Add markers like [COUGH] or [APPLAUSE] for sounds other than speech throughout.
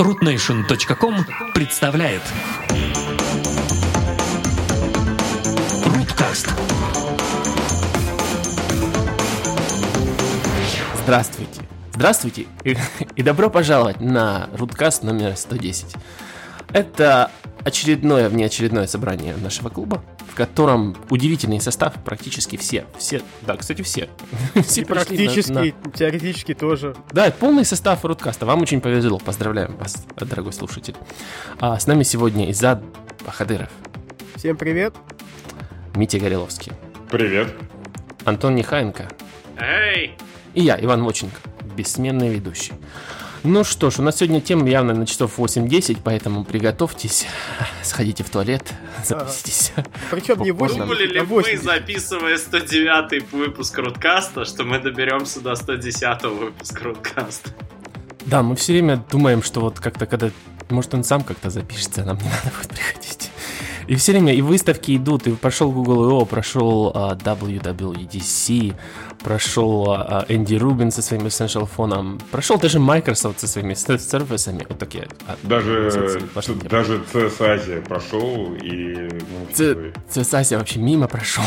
rootnation.com представляет Руткаст Здравствуйте. Здравствуйте и, [LAUGHS] и добро пожаловать на Руткаст номер 110. Это очередное, внеочередное собрание нашего клуба, в котором удивительный состав, практически все. Все, да, кстати, все. все И пришли на- практически, на- теоретически тоже. Да, полный состав Руткаста. Вам очень повезло. Поздравляем вас, дорогой слушатель. А, с нами сегодня Изад Бахадыров, Всем привет. Митя Гореловский, Привет. Антон Нехаенко Эй! и я, Иван Воченко, бессменный ведущий. Ну что ж, у нас сегодня тема явно на часов 8-10, поэтому приготовьтесь, [LAUGHS] сходите в туалет, запуститесь. Причем не Попозже. 8, Думали ли а мы, 80. записывая 109 выпуск Руткаста, что мы доберемся до 110 выпуска Руткаста? Да, мы все время думаем, что вот как-то когда... Может, он сам как-то запишется, а нам не надо будет приходить. И все время и выставки идут, и прошел Google I.O., прошел а, WWDC, прошел а, Энди Рубин со своим Essential фоном, прошел даже Microsoft со своими сервисами. Вот такие. а, Даже, даже CS Азия прошел и... ну, CSASI вообще мимо прошел.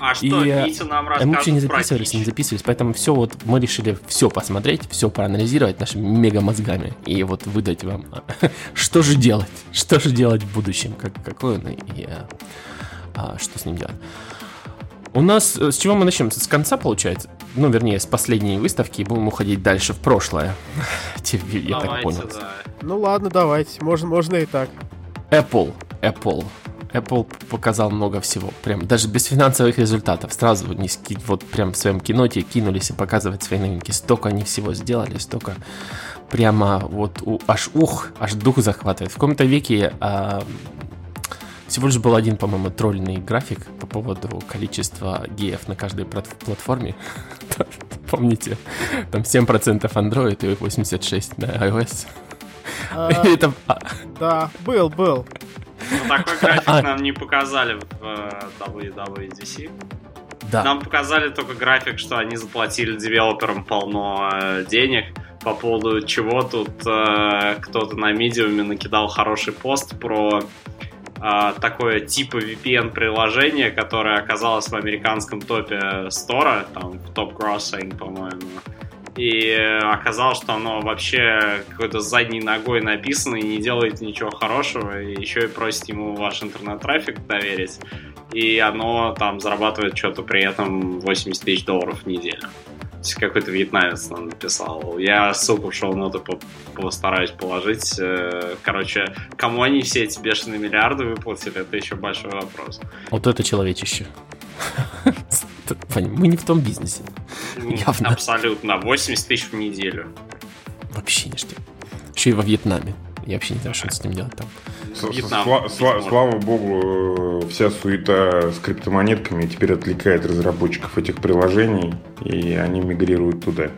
А что, И, э, нам А мы вообще не записывались, не записывались, поэтому все вот мы решили все посмотреть, все проанализировать нашими мега мозгами и вот выдать вам, [LAUGHS] что же делать, что же делать в будущем, как, какой он и а, а, что с ним делать. У нас, э, с чего мы начнем? С конца, получается? Ну, вернее, с последней выставки, и будем уходить дальше в прошлое. [LAUGHS] Я так понял. Ну ладно, давайте, можно, можно и так. Apple, Apple. Apple показал много всего. Прям даже без финансовых результатов. Сразу не ски- вот прям в своем киноте кинулись и показывать свои новинки. Столько они всего сделали, столько прямо вот у- аж ух, аж дух захватывает. В каком-то веке а, всего лишь был один, по-моему, тролльный график по поводу количества геев на каждой плат- платформе. [LAUGHS] Помните? Там 7% Android и 86% на iOS. А, [LAUGHS] Это а, да, был, был. Но такой график А. нам не показали в э, WWDC. да. Нам показали только график, что они заплатили девелоперам полно э, денег, по поводу чего тут э, кто-то на медиуме накидал хороший пост про э, такое типа VPN-приложение, которое оказалось в американском топе стора, там в топ-гроссинг, по-моему. И э, оказалось, что оно вообще какой-то задней ногой написано и не делает ничего хорошего, и еще и просит ему ваш интернет-трафик доверить. И оно там зарабатывает что-то при этом 80 тысяч долларов в неделю. Какой-то вьетнамец нам написал. Я ссылку в шоу-ноты по- постараюсь положить. Э, Короче, кому они все эти бешеные миллиарды выплатили, это еще большой вопрос. Вот это человечище. [LAUGHS] Вань, Мы не в том бизнесе. Явно. Абсолютно. 80 тысяч в неделю. Вообще ништяк. Еще и во Вьетнаме. Я вообще не знаю, что с ним делать там. Вьетнам, сла- сла- слава богу, э, вся суета с криптомонетками теперь отвлекает разработчиков этих приложений, и они мигрируют туда.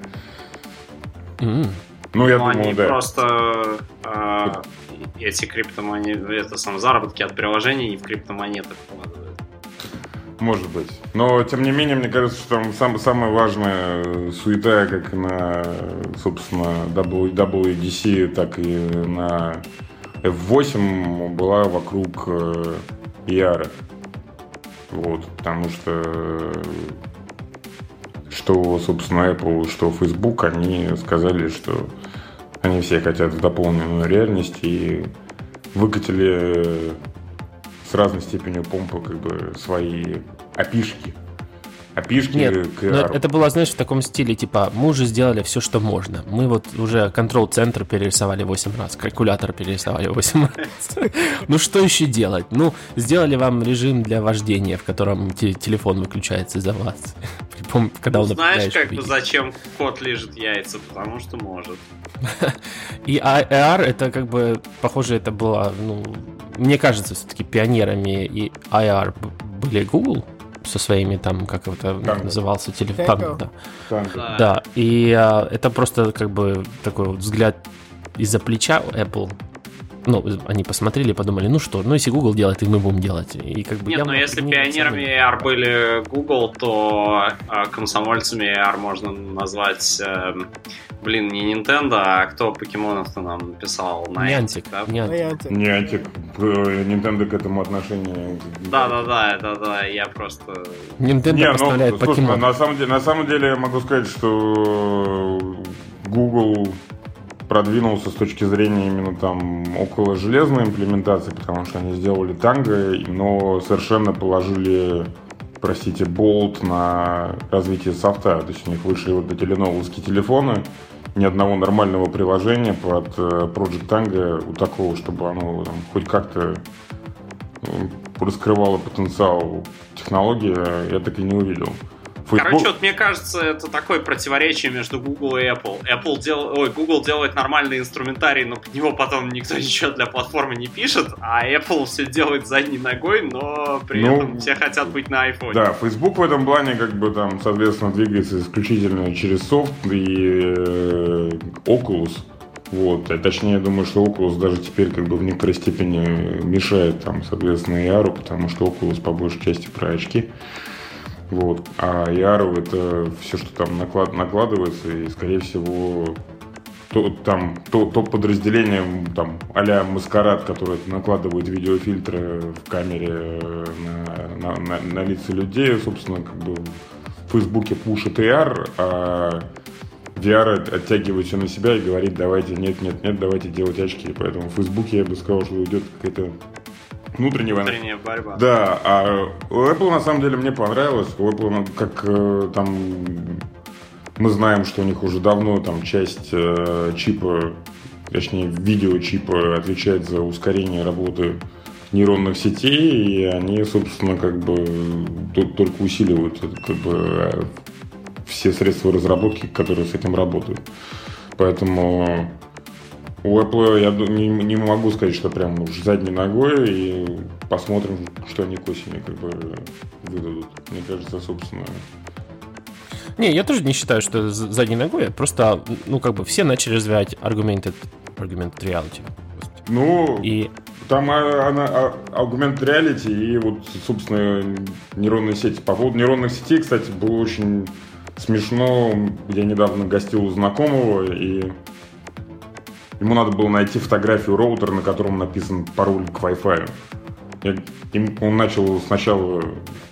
Ну, я Ну, думаю, они да. просто э, эти криптомонеты, это сам заработки от приложений и в криптомонеты вкладывают. Может быть. Но, тем не менее, мне кажется, что там сам- самая важная суета как на, собственно, WWDC, так и на F8 была вокруг ER. Вот, потому что что, собственно, Apple, что Facebook, они сказали, что они все хотят в дополненную реальность и выкатили с разной степенью помпы как бы свои опишки. Опишки Нет, к ну, AR. это было, знаешь, в таком стиле, типа, мы уже сделали все, что можно. Мы вот уже контрол-центр перерисовали 8 раз, калькулятор перерисовали 8 раз. [LAUGHS] Ну что еще делать? Ну, сделали вам режим для вождения, в котором те- телефон выключается за вас. [LAUGHS] Когда Ну, он знаешь, направляешь как бы зачем кот лежит яйца? Потому что может. [LAUGHS] И А- AR это как бы, похоже, это было, ну, мне кажется, все-таки пионерами и IR б- были Google со своими там, как это Танго. назывался телефон. Танго. Да. Танго. Да. И а, это просто как бы такой вот взгляд из-за плеча у Apple ну, они посмотрели, подумали, ну что, ну если Google делает, и мы будем делать. И как бы Нет, но если пионерами AR были Google, то э, комсомольцами AR можно назвать, э, блин, не Nintendo, а кто покемонов-то нам писал? Niantic, да? Niantic. Niantic. Nintendo к этому отношение. Да-да-да, да-да, я просто... Nintendo Не, поставляет ну, слушай, покемон. на самом деле, на самом деле я могу сказать, что Google продвинулся с точки зрения именно там около железной имплементации, потому что они сделали танго, но совершенно положили, простите, болт на развитие софта. То есть у них вышли вот эти леновские телефоны, ни одного нормального приложения под э, Project Tango у такого, чтобы оно там, хоть как-то раскрывало потенциал технологии, я так и не увидел. Facebook... Короче, вот мне кажется, это такое противоречие между Google и Apple. Apple дел... Ой, Google делает нормальный инструментарий, но под него потом никто [LAUGHS] ничего для платформы не пишет, а Apple все делает задней ногой, но при ну, этом все хотят быть на iPhone. Да, Facebook в этом плане как бы там, соответственно, двигается исключительно через софт и э, Oculus. Вот, а точнее, я думаю, что Oculus даже теперь как бы в некоторой степени мешает там, соответственно, AR, потому что Oculus по большей части про очки. Вот. А Яру это все, что там наклад, накладывается, и, скорее всего, то, там, то, то подразделение там, а-ля Маскарад, которое накладывает видеофильтры в камере э, на, на, на, на лица людей, собственно, как бы в Фейсбуке пушит AR, а VR оттягивает все на себя и говорит, давайте, нет, нет, нет, давайте делать очки. Поэтому в Фейсбуке я бы сказал, что идет какая-то внутренняя, внутренняя борьба. Да, а у Apple на самом деле мне понравилось. У Apple ну, как э, там мы знаем, что у них уже давно там часть э, чипа, точнее видеочипа отвечает за ускорение работы нейронных сетей, и они, собственно, как бы только усиливают как бы все средства разработки, которые с этим работают. Поэтому у Apple я не, не могу сказать, что прям уж задней ногой, и посмотрим, что они к осени как бы выдадут. Мне кажется, собственно... Не, я тоже не считаю, что задней ногой, просто, ну, как бы все начали развивать augmented, augmented reality. Ну, и... там а, она, а, augmented reality и вот, собственно, нейронные сети. По поводу нейронных сетей, кстати, было очень смешно. Я недавно гостил у знакомого, и Ему надо было найти фотографию роутера, на котором написан пароль к Wi-Fi. он начал сначала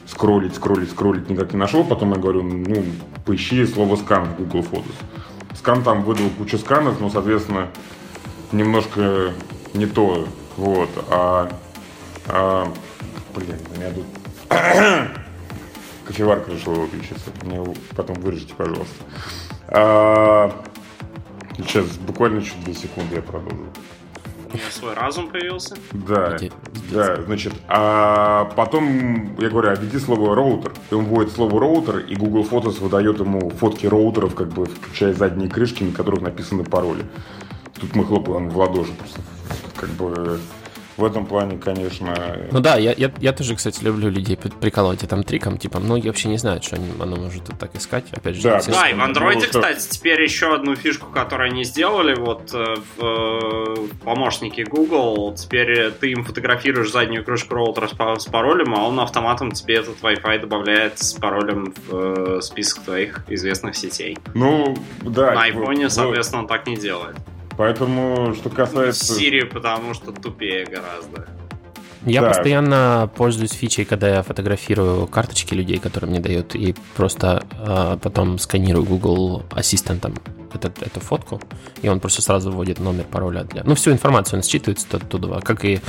скроллить, скроллить, скроллить, никак не нашел. Потом я говорю, ну, поищи слово скан в Google Photos. Скан там выдал кучу сканов, но, соответственно, немножко не то. Вот. А, а блин, у меня тут [COUGHS] кофеварка решила выключиться. Мне потом вырежите, пожалуйста. А, Сейчас буквально чуть две секунды я продолжу. У меня свой разум появился. Да, да, значит, а потом я говорю, а введи слово роутер. И он вводит слово роутер, и Google Photos выдает ему фотки роутеров, как бы включая задние крышки, на которых написаны пароли. Тут мы хлопаем в ладоши просто. Как бы в этом плане, конечно... Ну да, я, я, я тоже, кстати, люблю людей приколоть этим триком, типа, многие вообще не знают, что они, оно может так искать, опять же. Да, да и в андроиде, кстати, теперь еще одну фишку, которую они сделали, вот э, в э, помощнике Google, теперь ты им фотографируешь заднюю крышку роутера с, с паролем, а он автоматом тебе этот Wi-Fi добавляет с паролем в э, список твоих известных сетей. Ну, да. На айфоне, вот, соответственно, он так не делает. Поэтому, что касается... Siri, потому что тупее гораздо. Я так. постоянно пользуюсь фичей, когда я фотографирую карточки людей, которые мне дают, и просто э, потом сканирую Google ассистентом этот, эту фотку, и он просто сразу вводит номер пароля для... Ну, всю информацию он считывает оттуда, как и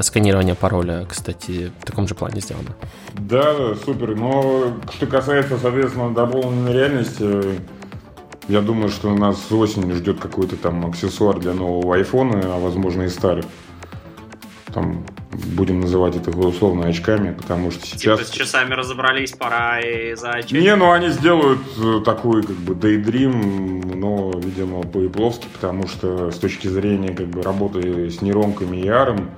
сканирование пароля, кстати, в таком же плане сделано. Да, супер. Но что касается, соответственно, дополненной реальности, я думаю, что нас осенью ждет какой-то там аксессуар для нового айфона, а возможно и старых. Там будем называть это условно очками, потому что сейчас... Типа с часами разобрались, пора и за очки. Не, ну они сделают э, такой как бы daydream, но, видимо, по-ипловски, потому что с точки зрения как бы работы с нейронками и аром,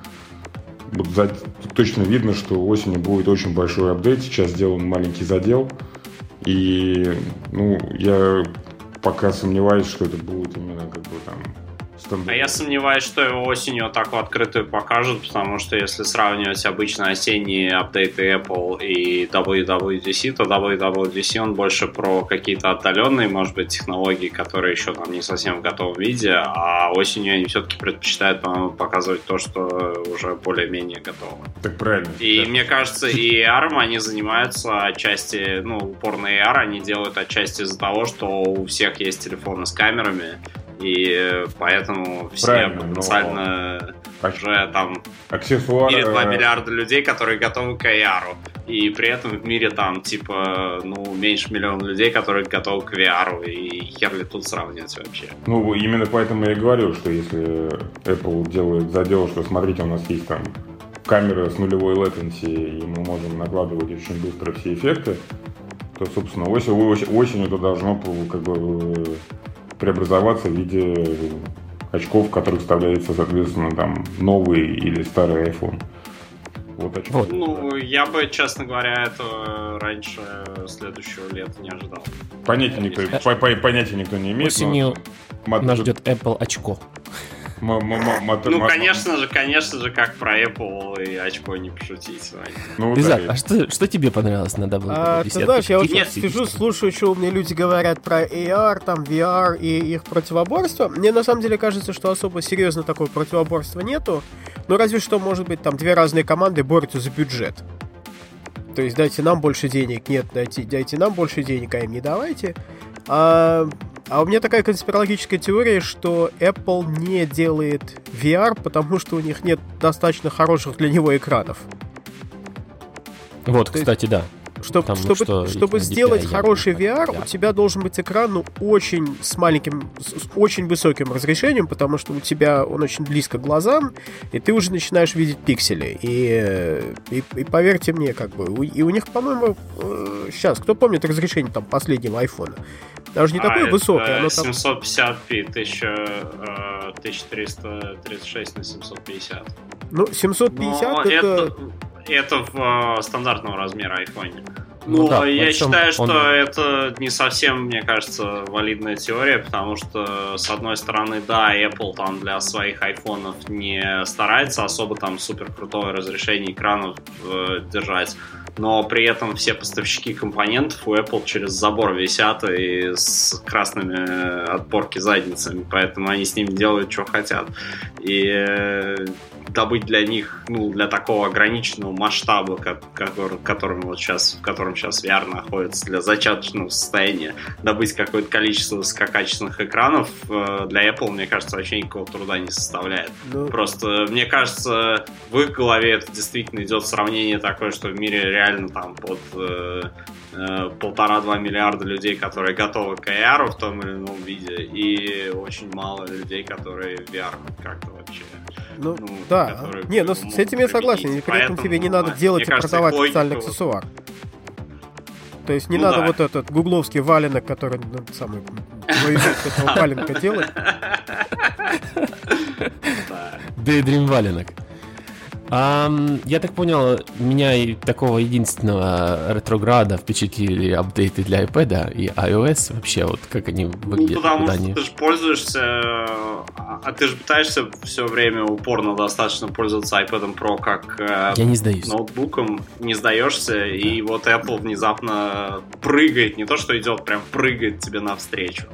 вот за, точно видно, что осенью будет очень большой апдейт. Сейчас сделан маленький задел. И, ну, я пока сомневаюсь, что это будет именно как бы там А я сомневаюсь, что его осенью так в открытую покажут, потому что если сравнивать обычно осенние апдейты Apple и WWDC, то WWDC он больше про какие-то отдаленные, может быть, технологии, которые еще там не совсем в готовом виде, а осенью они все-таки предпочитают, по-моему, показывать то, что уже более-менее готово. Так правильно. И мне кажется, и AR они занимаются отчасти, ну, упор на AR они делают отчасти из-за того, что у всех есть телефоны с камерами, и поэтому все Правильно, потенциально но... уже там аксессуары... в мире 2 миллиарда людей, которые готовы к AR. И при этом в мире там типа, ну, меньше миллиона людей, которые готовы к VR. И хер ли тут сравнивать вообще. Ну, именно поэтому я и говорю, что если Apple делает задел, что смотрите, у нас есть там камера с нулевой latency, и мы можем накладывать очень быстро все эффекты, то, собственно, осенью, осенью это должно как бы преобразоваться в виде очков, в которых вставляется, соответственно, там новый или старый iPhone. Вот, вот. Ну, я бы, честно говоря, это раньше следующего лета не ожидал. Понятия никто, по, по, понятия никто не имеет. Осенью но... нас ждет Apple очко. Ну, конечно же, конечно же, как про Apple и очко не пошутить. Ну, Изак, а что, что тебе понравилось на WWDC? А, ты знаешь, я вот сижу, слушаю, что умные люди говорят про AR, там, VR и их противоборство. Мне на самом деле кажется, что особо серьезно такого противоборства нету. Ну, разве что, может быть, там две разные команды борются за бюджет. То есть дайте нам больше денег, нет, дайте, дайте нам больше денег, а им не давайте. А, а у меня такая конспирологическая теория, что Apple не делает VR, потому что у них нет достаточно хороших для него экранов. Вот, То кстати, есть... да. Чтобы, чтобы, что чтобы сделать хороший VR, VR, у тебя должен быть экран ну, очень с маленьким, с очень высоким разрешением, потому что у тебя он очень близко к глазам, и ты уже начинаешь видеть пиксели. И, и, и поверьте мне, как бы, и у них, по-моему, сейчас, э, кто помнит разрешение там последнего айфона? Даже не а, такое высокое, оно там... 750p, 1000, 1336 на 750. Ну, 750 Но это... это это в э, стандартного размера iPhone. Ну, ну да, я считаю, что он... это не совсем, мне кажется, валидная теория, потому что, с одной стороны, да, Apple там для своих айфонов не старается особо там супер крутое разрешение экранов э, держать, но при этом все поставщики компонентов у Apple через забор висят и с красными отборки задницами, поэтому они с ними делают, что хотят. И э, добыть для них, ну, для такого ограниченного масштаба, который, которым вот сейчас, в котором сейчас VR находится, для зачаточного состояния, добыть какое-то количество высококачественных экранов э, для Apple, мне кажется, вообще никакого труда не составляет. Ну... Просто, мне кажется, в их голове это действительно идет сравнение такое, что в мире реально там под э, э, полтора-два миллиарда людей, которые готовы к AR в том или ином виде, и очень мало людей, которые VR как-то вообще ну, ну да. Не, ну с этим я согласен. И при этом тебе не надо делать и продавать специальный аксессуар. То есть не ну, надо да. вот этот гугловский валенок, который ну, самый этого [LAUGHS] валенка делать. Daydream валенок. А, я так понял, меня и такого единственного ретрограда впечатлили апдейты для iPad и iOS вообще, вот как они выглядят. Ну, потому что они... ты же пользуешься, а ты же пытаешься все время упорно достаточно пользоваться iPad Pro как э, я не сдаюсь. ноутбуком, не сдаешься, да. и вот Apple внезапно прыгает, не то что идет, прям прыгает тебе навстречу.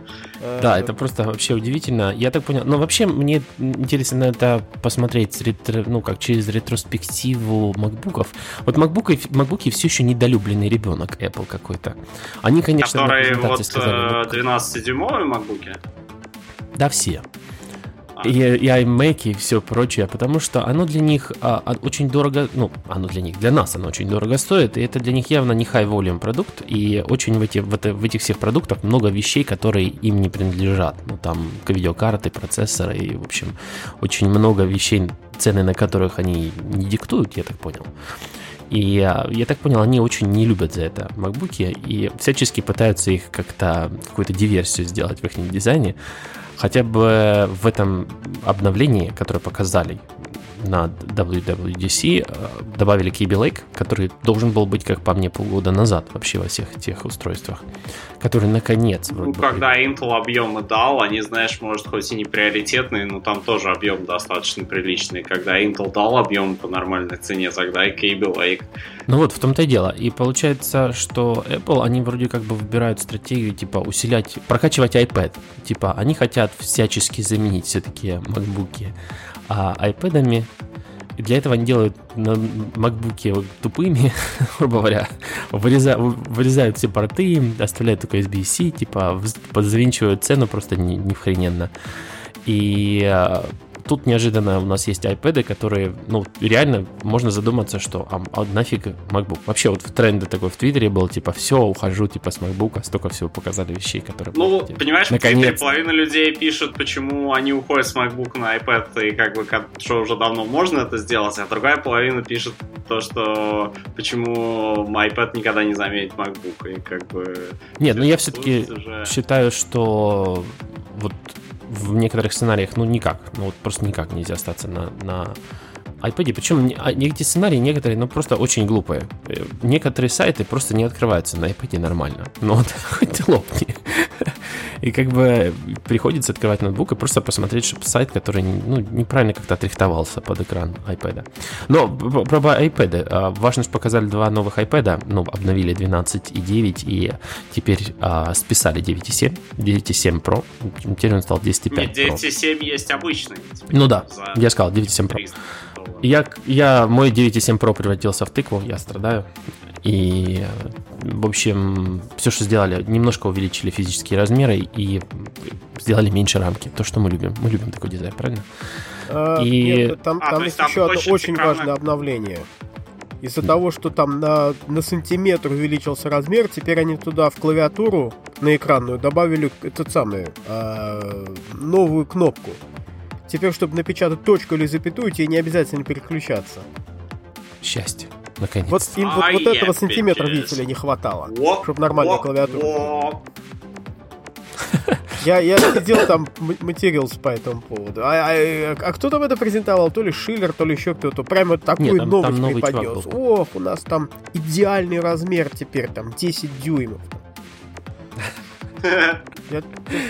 Да, это просто вообще удивительно. Я так понял. Но вообще мне интересно на это посмотреть, ну, как через ретроспективу макбуков. Вот макбуки, макбуки все еще недолюбленный ребенок Apple какой-то. Они, конечно, Которые вот сказали, 12-дюймовые макбуки? Да, все и, и iMac и все прочее, потому что оно для них а, а, очень дорого, ну, оно для них, для нас оно очень дорого стоит, и это для них явно не high volume продукт, и очень в, эти, в, это, в этих всех продуктах много вещей, которые им не принадлежат. Ну, там, видеокарты, процессоры, и, в общем, очень много вещей, цены на которых они не диктуют, я так понял. И я, я так понял, они очень не любят за это MacBook и всячески пытаются их как-то, какую-то диверсию сделать в их дизайне хотя бы в этом обновлении, которое показали, на WWDC э, добавили Kaby Lake, который должен был быть, как по мне, полгода назад вообще во всех тех устройствах, который наконец... Ну, когда Intel объемы дал, они, знаешь, может, хоть и не приоритетные, но там тоже объем достаточно приличный. Когда Intel дал объем по нормальной цене, тогда и Kaby Lake. Ну вот, в том-то и дело. И получается, что Apple, они вроде как бы выбирают стратегию, типа, усилять, прокачивать iPad. Типа, они хотят всячески заменить все-таки MacBook а iPad. И для этого они делают на MacBook тупыми, [LAUGHS] грубо говоря, вырезают, вырезают все порты, оставляют только USB-C, типа подзавинчивают цену просто не, не вхрененно. И а, тут неожиданно у нас есть iPad, которые, ну, реально можно задуматься, что а, а нафиг MacBook. Вообще вот в тренде такой в Твиттере был, типа, все, ухожу, типа, с MacBook, столько всего показали вещей, которые... Ну, были, типа, понимаешь, наконец... половина людей пишут, почему они уходят с MacBook на iPad, и как бы, как, что уже давно можно это сделать, а другая половина пишет то, что почему iPad никогда не заменит MacBook, и как бы... Нет, ну я все-таки уже... считаю, что вот в некоторых сценариях, ну, никак. Ну, вот просто никак нельзя остаться на, на iPad. Причем а, эти сценарии некоторые, ну, просто очень глупые. Э, некоторые сайты просто не открываются на iPad нормально. Ну, вот [LAUGHS] хоть лопни. И как бы приходится открывать ноутбук и просто посмотреть, чтобы сайт, который ну, неправильно как-то отрихтовался под экран iPad. Но про iPad. Важно, что показали два новых iPad. Ну, обновили 12.9 и теперь а, списали 9.7. 9.7 Pro. Теперь он стал 10.5 Нет, 9.7 есть обычный. Ну да, я сказал 9.7 Pro. Я, я, мой 9.7 Pro превратился в тыкву, я страдаю. И, в общем, все, что сделали, немножко увеличили физические размеры и сделали меньше рамки. То, что мы любим. Мы любим такой дизайн, правильно? А, и... Нет, там, а, там есть, еще одно очень экрана... важное обновление. Из-за mm. того, что там на, на сантиметр увеличился размер, теперь они туда в клавиатуру на экранную добавили этот самый э, новую кнопку. Теперь, чтобы напечатать точку или запятую, тебе не обязательно переключаться. Счастье. Наконец. Вот, им, вот, вот этого сантиметра, видите ли, не хватало. Чтобы нормальная клавиатура. Я, я сидел там материалс по этому поводу. А, а, а кто там это презентовал? То ли Шиллер, то ли еще кто-то. Прямо такую Нет, там, новость там преподнес. Ох, у нас там идеальный размер теперь, там 10 дюймов. Я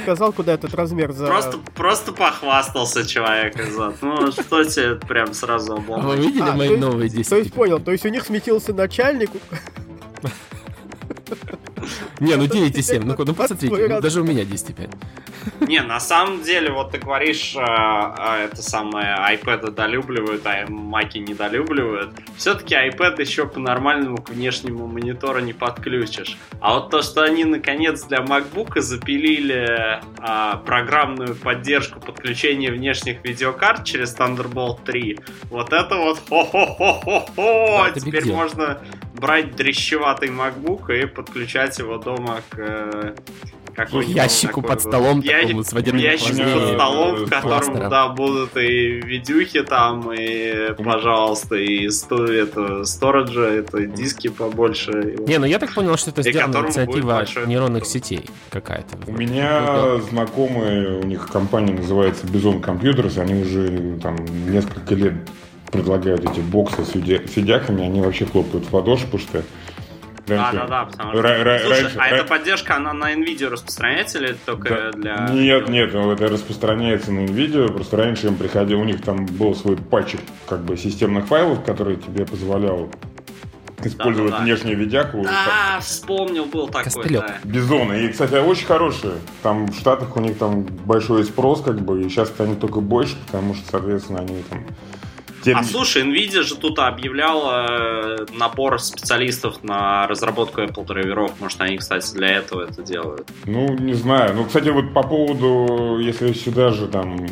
сказал, куда этот размер за... Просто, просто похвастался человек из Ну, что тебе прям сразу обломать? Вы видели а, мои новые 10? То есть понял, то есть у них сметился начальник... [LAUGHS] Не, ну 9,7, ну, ну посмотрите, ну, даже у меня 10,5. [LAUGHS] Не, на самом деле, вот ты говоришь, а, а, это самое, iPad долюбливают, а маки недолюбливают. Все-таки iPad еще по нормальному к внешнему монитору не подключишь. А вот то, что они наконец для MacBook запилили а, программную поддержку подключения внешних видеокарт через Thunderbolt 3, вот это вот хо-хо-хо-хо-хо! Да, Теперь можно брать дрещеватый MacBook и подключать его дома к какой ящику под столом я... такому с водяным Ящик под столом, в котором, да, будут и видюхи там, и, пожалуйста, и сто, это, сториджа, это диски побольше. Не, ну я так понял, что это сделана инициатива нейронных сетей какая-то. У меня знакомые, у них компания называется Bison Computers, они уже там несколько лет предлагают эти боксы с видяками, они вообще хлопают в ладоши, потому что да, да, да, потому что... Ра- Слушай, раньше, а ра- эта поддержка, она на NVIDIA распространяется или только да. для... Нет, нет, ну, это распространяется на NVIDIA, просто раньше им приходил, у них там был свой патчик как бы системных файлов, который тебе позволял использовать да, да, внешнюю видяку. Да, вспомнил, был такой, Костылек. да. Бизоны. И, кстати, очень хорошие. Там в Штатах у них там большой спрос, как бы, и сейчас они только больше, потому что, соответственно, они там тем... А слушай, Nvidia же тут объявляла э, набор специалистов на разработку Apple драйверов. Может, они, кстати, для этого это делают. Ну, не знаю. Ну, кстати, вот по поводу, если сюда же там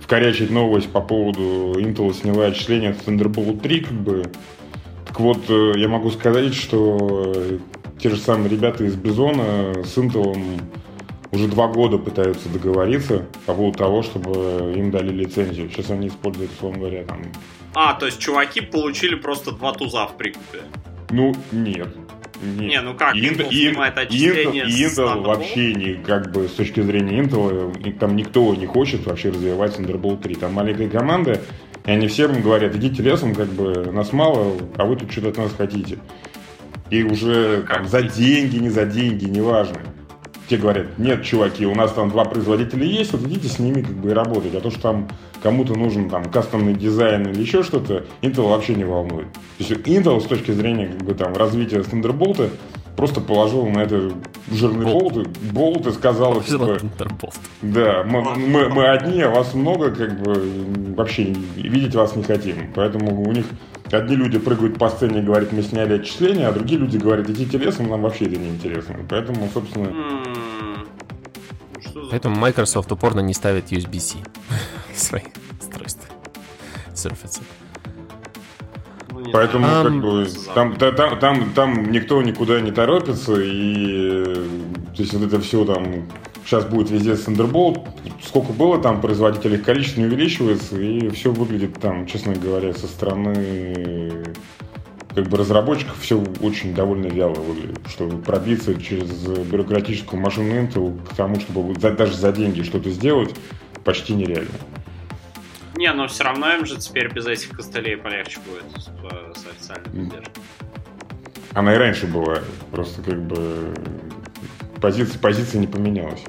вкорячить новость по поводу Intel сняла отчисления от Thunderbolt 3, как бы, так вот, э, я могу сказать, что те же самые ребята из Бизона с Intel уже два года пытаются договориться по поводу того, чтобы им дали лицензию. Сейчас они используют, условно говоря, там... А, то есть чуваки получили просто два туза в прикупе? Ну, нет. Нет. Не, ну как, Intel, Intel снимает отчисления Intel, Intel вообще не, как бы, с точки зрения Intel, там никто не хочет вообще развивать Thunderbolt 3. Там маленькая команда, И они всем говорят, идите лесом, как бы нас мало, а вы тут что-то от нас хотите. И уже там, за деньги, не за деньги, неважно. Те говорят, нет, чуваки, у нас там два производителя есть, вот идите с ними как бы и работать. А то, что там кому-то нужен там кастомный дизайн или еще что-то, Intel вообще не волнует. То есть Intel с точки зрения как бы там развития Thunderbolt просто положил на это жирный болт, болт, болт и сказал, типа, да, мы, мы, мы одни, а вас много, как бы вообще видеть вас не хотим. Поэтому у них одни люди прыгают по сцене и говорят, мы сняли отчисления, а другие люди говорят, идите лесом, нам вообще это не интересно. Поэтому, собственно... Поэтому Microsoft упорно не ставит USB-C [LAUGHS] в свои устройства. Surface. Поэтому знаю, как бы там, там, там, там никто никуда не торопится, и то есть вот это все там сейчас будет везде Thunderbolt. Сколько было там производителей, количество не увеличивается, и все выглядит там, честно говоря, со стороны как бы разработчиков все очень довольно вяло выглядит, чтобы пробиться через бюрократическую машину Intel к тому, чтобы даже за деньги что-то сделать, почти нереально. Не, но все равно им же теперь без этих костылей полегче будет с, с официальной поддержкой. Она и раньше была, просто как бы позиция, позиция не поменялась.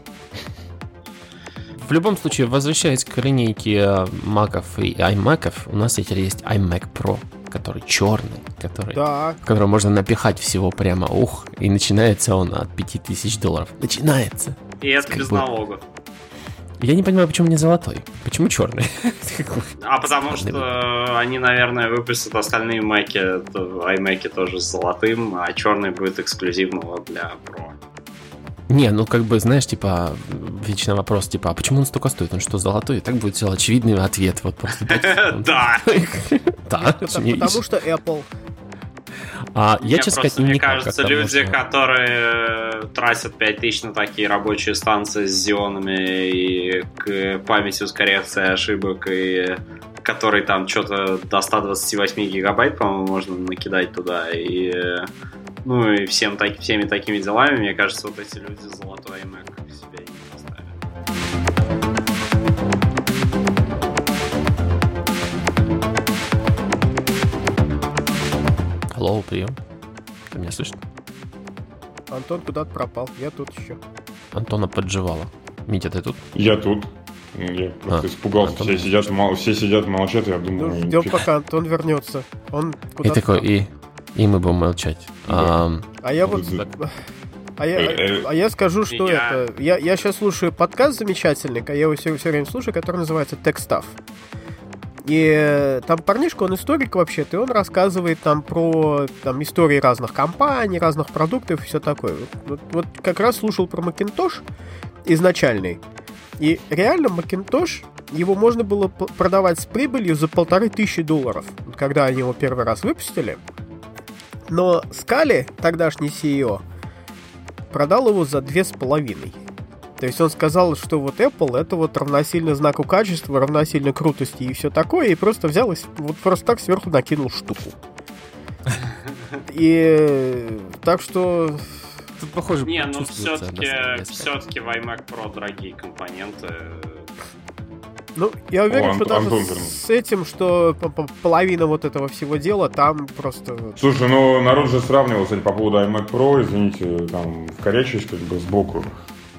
В любом случае, возвращаясь к линейке маков и iMac, у нас теперь есть iMac Pro, который черный, который, да. в котором можно напихать всего прямо, ух, и начинается он от 5000 долларов. Начинается. И это без бы... налогов. Я не понимаю, почему не золотой. Почему черный? А потому что они, наверное, выпустят остальные маки, iMac тоже с золотым, а черный будет эксклюзивного для Pro. Не, ну как бы, знаешь, типа, вечный вопрос, типа, а почему он столько стоит? Он что, золотой? И так будет все очевидный ответ. Вот просто. Да. [LAUGHS] Да. [LAUGHS] Потому что Apple. А я, честно сказать, Мне кажется, люди, которые тратят 5000 на такие рабочие станции с зионами и к памяти с коррекцией ошибок, и который там что-то до 128 гигабайт, по-моему, можно накидать туда, и ну и всем так, всеми такими делами, мне кажется, вот эти люди золотой iMac себе Алло, прием. Ты меня слышишь? Антон куда-то пропал, я тут еще. Антона подживала. Митя, ты тут? Я тут. Я просто а, испугался. Антон... Все сидят, мол, все сидят, молчат, я думаю... Ну, ждем, пока Антон вернется. Он и такой, и и мы будем молчать. Да. А, а я вот... А я, а я скажу, что я... это... Я, я сейчас слушаю подкаст замечательный, я его все, все время слушаю, который называется Текстав. И там парнишка, он историк вообще-то, и он рассказывает там про там, истории разных компаний, разных продуктов и все такое. Вот, вот как раз слушал про Macintosh изначальный. И реально Macintosh, его можно было продавать с прибылью за полторы тысячи долларов, когда они его первый раз выпустили. Но Скали, тогдашний CEO, продал его за две с половиной. То есть он сказал, что вот Apple это вот равносильно знаку качества, равносильно крутости и все такое, и просто взял и вот просто так сверху накинул штуку. И так что Тут похоже. Не, ну все-таки все-таки в iMac Pro дорогие компоненты. Ну, я уверен, О, что даже Антон с этим, что половина вот этого всего дела, там просто... Слушай, ну народ же сравнивал, кстати, по поводу iMac Pro, извините, там, в вкорячиваюсь как бы сбоку,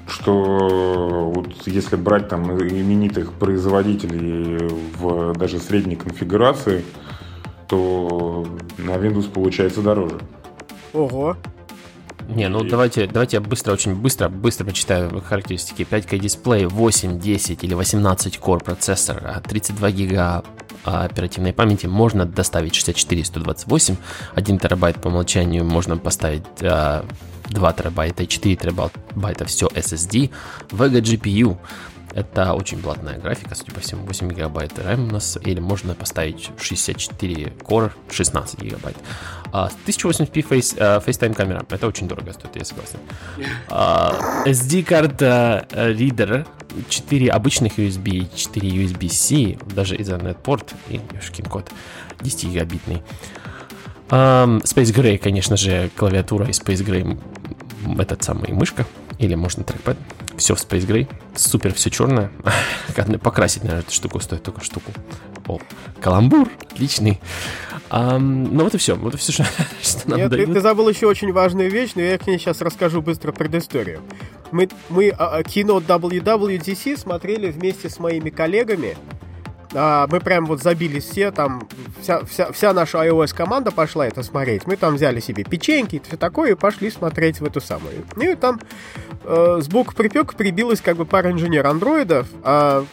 что вот если брать там именитых производителей в даже средней конфигурации, то на Windows получается дороже. Ого. Не, ну давайте, давайте я быстро, очень быстро, быстро прочитаю характеристики. 5К дисплей, 8, 10 или 18 core процессор, 32 гига а, оперативной памяти можно доставить 64 128, 1 терабайт по умолчанию можно поставить 2 а, терабайта и 4 терабайта все SSD, Vega GPU это очень плотная графика, судя по всему, 8 гигабайт RAM у нас, или можно поставить 64 Core, 16 гигабайт. 1080p face, uh, FaceTime камера, это очень дорого стоит, я согласен. SD карта uh, Reader, 4 обычных USB, 4 USB-C, даже Ethernet порт и ёшкин код, 10 гигабитный. Space Gray, конечно же, клавиатура и Space Gray этот самый мышка, или можно трекпад. все в Space Gray. Супер, все черное. [LAUGHS] Покрасить, наверное, эту штуку стоит только штуку. О, каламбур, отличный. А, ну вот и все. Вот и все, что, [LAUGHS] что нам Нет, дают. Ты, ты забыл еще очень важную вещь, но я к ней сейчас расскажу быстро предысторию. Мы, мы а, а кино WWDC смотрели вместе с моими коллегами мы прям вот забили все, там, вся, вся, вся наша iOS-команда пошла это смотреть. Мы там взяли себе печеньки и все такое, и пошли смотреть в эту самую. И там э, сбоку припек прибилась как бы пара инженер андроидов, а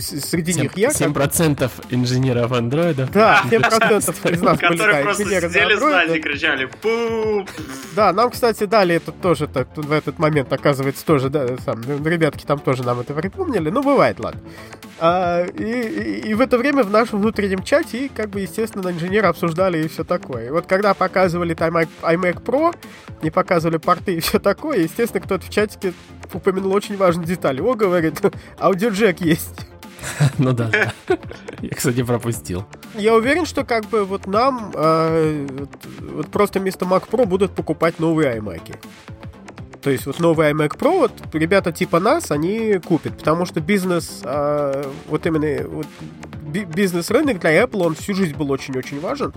среди 7, них я. 7% как... инженеров андроидов. Да, 7% из нас были, да, инженеры сидели сзади кричали пуп. Да, нам, кстати, дали это тоже так, в этот момент, оказывается, тоже, да, сам, ребятки там тоже нам это припомнили. Ну, бывает, ладно. А, и, и, и в это время в нашем внутреннем чате, как бы, естественно, инженеры обсуждали и все такое. И вот когда показывали там iMac Pro, не показывали порты и все такое, естественно, кто-то в чатике упомянул очень важную деталь. О, говорит, [LAUGHS] аудиоджек есть. [LAUGHS] Ну да. Я, кстати, пропустил. Я уверен, что как бы вот нам э, вот просто вместо Mac Pro будут покупать новые iMac. То есть вот новый iMac Pro, вот ребята типа нас, они купят, потому что бизнес, э, вот именно вот, бизнес-рынок для Apple, он всю жизнь был очень-очень важен.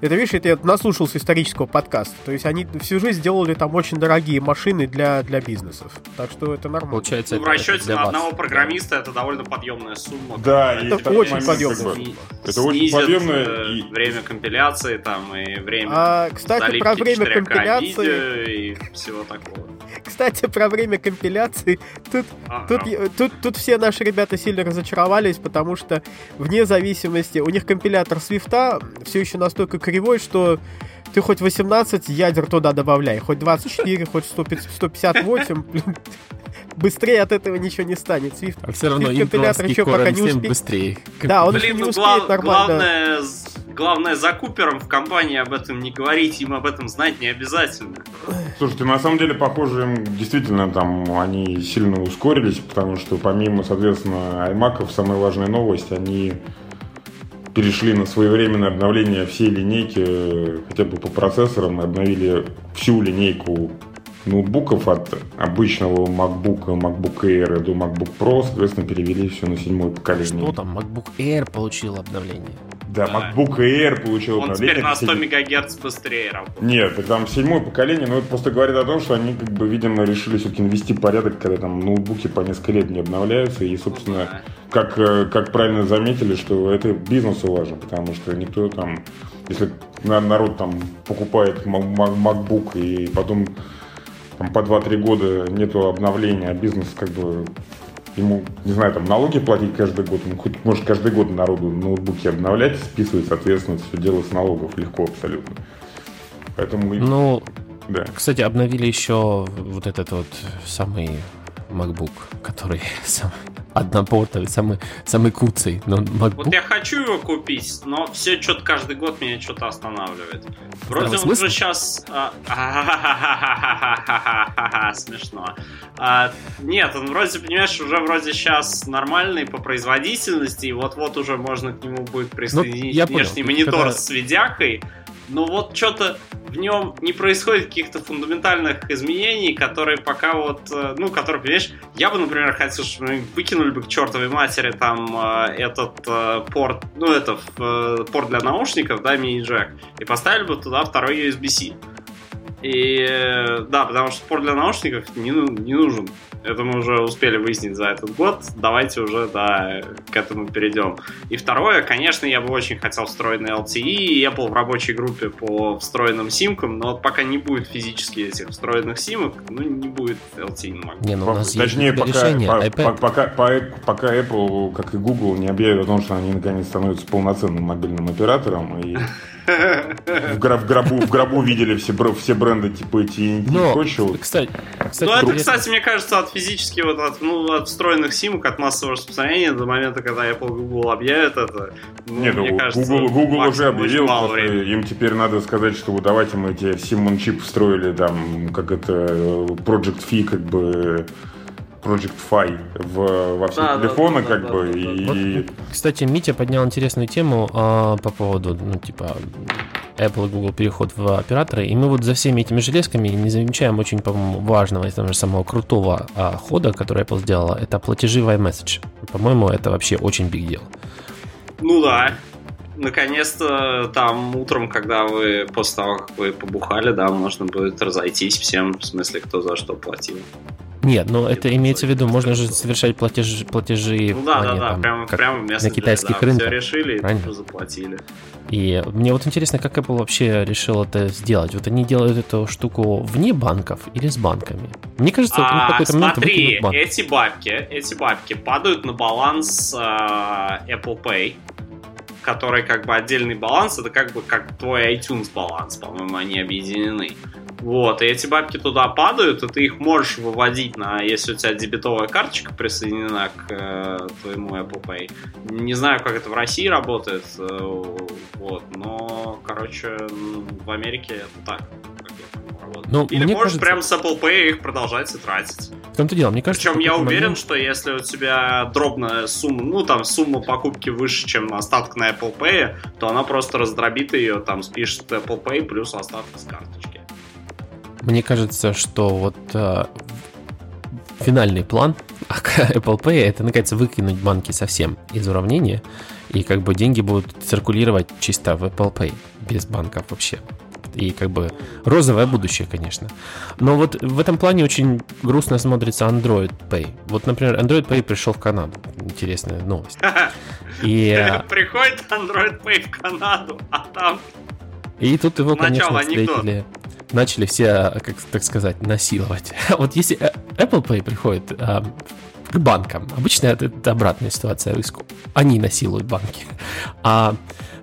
Это, видишь, это я наслушался исторического подкаста. То есть они всю жизнь сделали там очень дорогие машины для, для бизнесов. Так что это нормально. Получается, ну, в расчете на вас. одного программиста это довольно подъемная сумма. Да, это очень подъемная сумма. Это очень подъемная. Э, и... время компиляции там и время а, Кстати, про время компиляции... и всего такого. Кстати, [LAUGHS] про время компиляции. Тут, ага. тут, тут, тут все наши ребята сильно разочаровались, потому что вне зависимости... У них компилятор свифта все еще настолько кривой, что ты хоть 18 ядер туда добавляй, хоть 24, хоть 158, [LAUGHS] быстрее от этого ничего не станет. Swift, а все равно компилятор еще пока не успеет. быстрее. Да, он Блин, еще не ну, успеет нормально. Главное, главное за Купером в компании об этом не говорить, им об этом знать не обязательно. Слушайте, на самом деле, похоже, действительно там они сильно ускорились, потому что помимо, соответственно, iMac, самая важная новость, они перешли на своевременное обновление всей линейки, хотя бы по процессорам, обновили всю линейку ноутбуков от обычного MacBook, MacBook Air до MacBook Pro, соответственно, перевели все на седьмое поколение. Что там? MacBook Air получил обновление? Да, да. MacBook Air получил Он обновление. теперь на 100 МГц быстрее работает. Нет, там седьмое поколение, но это просто говорит о том, что они, как бы, видимо, решили все-таки навести порядок, когда там ноутбуки по несколько лет не обновляются, и, собственно, ну, да. как, э, как правильно заметили, что это бизнесу важно, потому что никто там, если народ там покупает MacBook и потом там, по 2-3 года нету обновления, а бизнес как бы ему, не знаю, там налоги платить каждый год, ну, хоть может каждый год народу ноутбуки обновлять, списывать, соответственно, все дело с налогов легко абсолютно. Поэтому... Ну, да. кстати, обновили еще вот этот вот самый MacBook, который [LAUGHS] сам, однопортовый, самый, самый куцый. Но MacBook... Вот я хочу его купить, но все что-то каждый год меня что-то останавливает. Вроде он уже сейчас... [LAUGHS] Смешно. А, нет, он вроде, понимаешь, уже вроде сейчас нормальный по производительности, и вот-вот уже можно к нему будет ну, присоединить внешний монитор с видякой, но вот что-то в нем не происходит каких-то фундаментальных изменений, которые пока вот, э, ну, которые, понимаешь, я бы, например, хотел, чтобы мы выкинули бы к чертовой матери там э, этот э, порт, ну, это порт для наушников, да, мини-джек, и поставили бы туда второй USB-C. И да, потому что порт для наушников не, не нужен. Это мы уже успели выяснить за этот год. Давайте уже, да, к этому перейдем. И второе, конечно, я бы очень хотел встроенный LTE и Apple в рабочей группе по встроенным симкам, но пока не будет физически этих встроенных симок, ну, не будет LTE Не, ну у нас Точнее, есть пока, решение, по, по, пока, по, пока Apple, как и Google, не объявят о том, что они наконец становятся полноценным мобильным оператором и [LAUGHS] в, гроб, в, гробу, в гробу видели все, все бренды типа TNT Но, и прочего. Кстати, кстати, ну, это, кстати, мне кажется, от физически вот от, ну, от встроенных симок, от массового распространения до момента, когда Apple Google объявят это. Ну, Нет, мне ну, кажется, Google, Google уже объявил, что им теперь надо сказать, что давайте мы эти Simon чип встроили там, как это, Project Fee, как бы Project Fi в, во все да, телефоны, да, как да, бы. Да, и... Вот, кстати, Митя поднял интересную тему а, по поводу, ну, типа, Apple и Google переход в операторы, и мы вот за всеми этими железками не замечаем очень, по-моему, важного и того же самого крутого а, хода, который Apple сделала, это платежи в iMessage. По-моему, это вообще очень big deal. Ну да, наконец-то там утром, когда вы после того, как вы побухали, да, можно будет разойтись всем, в смысле, кто за что платил. Нет, ну это имеется в виду, можно же совершать платежи, платежи ну, да, плане, да, да, там, прямо, прямо на китайских да, рынках. Все решили и заплатили. И мне вот интересно, как Apple вообще решил это сделать. Вот они делают эту штуку вне банков или с банками? Мне кажется, а, в какой-то момент Смотри, эти бабки, эти бабки падают на баланс э, Apple Pay который как бы отдельный баланс, это как бы как твой iTunes баланс, по-моему, они объединены. Вот, и эти бабки туда падают, и ты их можешь выводить на, если у тебя дебетовая карточка присоединена к э, твоему Apple Pay. Не знаю, как это в России работает, э, вот, но, короче, в Америке это так. Ну, Или можешь кажется... прям с Apple Pay их продолжать и тратить. В том-то дело, мне кажется... Причем я уверен, момент... что если у тебя дробная сумма, ну там сумма покупки выше, чем остаток на Apple Pay, то она просто раздробит ее, там спишет Apple Pay плюс остаток с карточки. Мне кажется, что вот э, финальный план [LAUGHS] Apple Pay это, наконец, выкинуть банки совсем из уравнения, и как бы деньги будут циркулировать чисто в Apple Pay, без банков вообще. И как бы розовое будущее, конечно. Но вот в этом плане очень грустно смотрится Android Pay. Вот, например, Android Pay пришел в Канаду. Интересная новость. [LAUGHS] И... Э, Приходит Android Pay в Канаду, а там... И тут его, конечно, встретили начали все, как так сказать, насиловать. [LAUGHS] Вот если э, Apple Pay приходит а, к банкам, обычно это, это обратная ситуация риску. Они насилуют банки. А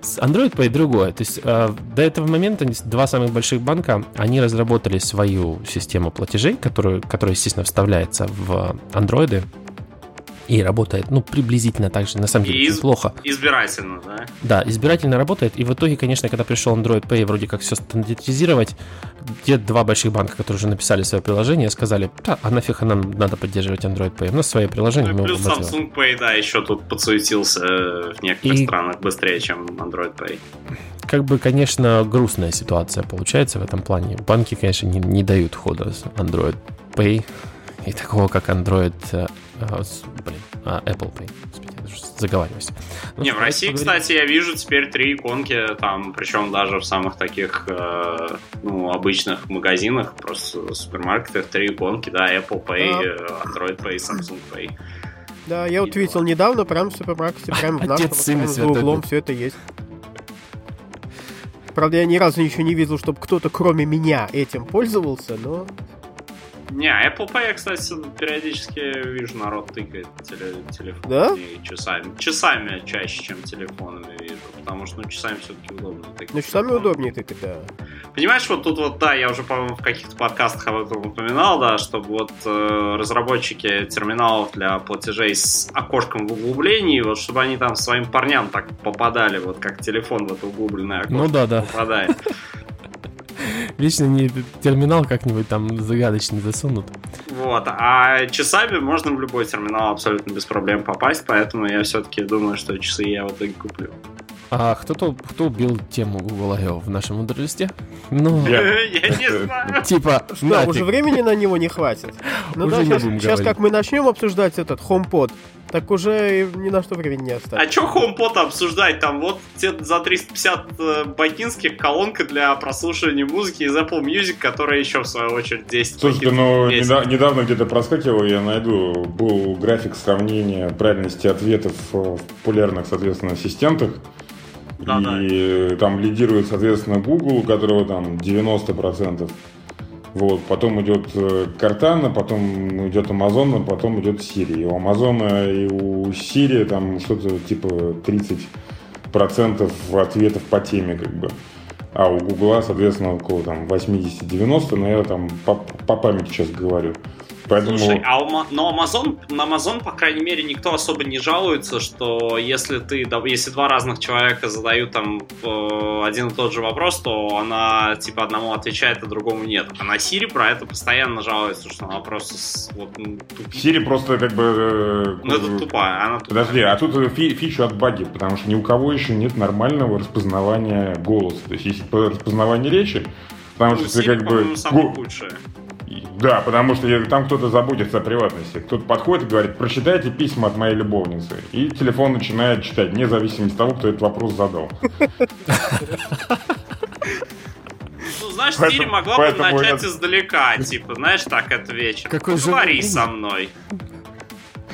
с Android Pay другое. То есть а, до этого момента два самых больших банка, они разработали свою систему платежей, которую, которая, естественно, вставляется в андроиды и работает, ну, приблизительно так же, на самом деле, из, плохо. Избирательно, да? Да, избирательно работает, и в итоге, конечно, когда пришел Android Pay, вроде как все стандартизировать, те два больших банка, которые уже написали свое приложение, сказали, да, а нафиг нам надо поддерживать Android Pay, у нас свое приложение, ну, мы плюс Samsung Pay, да, еще тут подсуетился в некоторых и... странах быстрее, чем Android Pay. Как бы, конечно, грустная ситуация получается в этом плане. Банки, конечно, не, не дают хода с Android Pay, и такого, как Android э, блин, а, Apple Pay. Заговариваюсь. Ну, не, в России, кстати, я вижу теперь три иконки, там, причем даже в самых таких, э, ну, обычных магазинах, просто супермаркетах, три иконки, да, Apple Pay, да. Android Pay, Samsung Pay. Да, я вот видел недавно, прям в супермаркете, прям в нашем, прям за углом все это есть. Правда, я ни разу еще не видел, чтобы кто-то кроме меня этим пользовался, но не, Apple Pay, кстати, периодически вижу, народ тыкает теле, телефон да? и часами. Часами чаще, чем телефонами вижу, потому что ну, часами все-таки удобно тыкать. Ну, часами удобнее тыкать, да. Понимаешь, вот тут вот, да, я уже, по-моему, в каких-то подкастах об этом упоминал, да, чтобы вот э, разработчики терминалов для платежей с окошком в углублении, вот чтобы они там своим парням так попадали, вот как телефон в это углубленное окошко ну, да, да. попадает. Вечно не терминал как-нибудь там загадочный засунут. Вот, а часами можно в любой терминал абсолютно без проблем попасть, поэтому я все-таки думаю, что часы я в итоге куплю. А кто-то, кто убил тему Google I.O. в нашем мудрости? Ну, я не знаю. Типа, что, уже времени на него не хватит. Ну да, сейчас как мы начнем обсуждать этот HomePod, так уже ни на что времени не осталось. А чё HomePod обсуждать? Там вот те за 350 э, бакинских колонка для прослушивания музыки из Apple Music, которая еще в свою очередь 10 Слушайте, ну недавно, недавно где-то проскакивал, я найду, был график сравнения правильности ответов в популярных, соответственно, ассистентах. Да, и да. там лидирует, соответственно, Google, у которого там 90%. Вот, потом идет Картана, э, потом идет Amazon, а потом идет Siri. И у Amazon и у Siri там что-то типа 30% ответов по теме, как бы. А у Гугла, соответственно, около там 80-90, но я там по, по памяти сейчас говорю. Поэтому... Слушай, а у, но Amazon, на Amazon, по крайней мере, никто особо не жалуется, что если ты, если два разных человека задают там э, один и тот же вопрос, то она типа одному отвечает, а другому нет. А на Siri про это постоянно жалуется, что она просто вот, ну, Siri просто как бы... Э, ну это тупая, она тупая. Подожди, а тут фи фичу от баги, потому что ни у кого еще нет нормального распознавания голоса. То есть есть распознавание речи, потому ну, что Siri, как бы... самое худшее. Да, потому что там кто-то заботится о приватности. Кто-то подходит и говорит, прочитайте письма от моей любовницы. И телефон начинает читать, вне зависимости от того, кто этот вопрос задал. Ну, знаешь, Сири могла бы начать издалека, типа, знаешь, так, это вечер. Поговори со мной.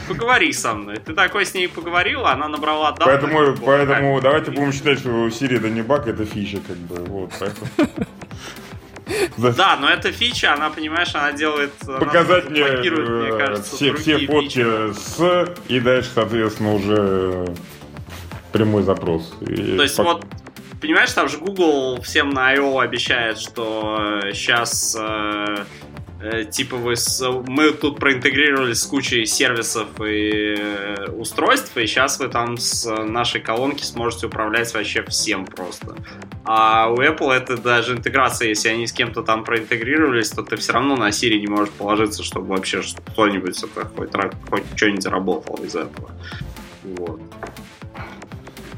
Поговори со мной. Ты такой с ней поговорила, она набрала данные. Поэтому, поэтому давайте будем считать, что Сири это не баг, это фича, как бы. Вот, поэтому. Да, но эта фича, она, понимаешь, она делает... Показать мне, мне кажется, все, все фотки с, и дальше, соответственно, уже прямой запрос. То есть вот понимаешь, там же Google всем на I.O. обещает, что сейчас э, Э, типа вы с... мы тут проинтегрировались с кучей сервисов и э, устройств, и сейчас вы там с нашей колонки сможете управлять вообще всем просто. А у Apple это даже интеграция, если они с кем-то там проинтегрировались, то ты все равно на Siri не можешь положиться, чтобы вообще что-нибудь хоть, хоть что-нибудь работало из этого. Вот.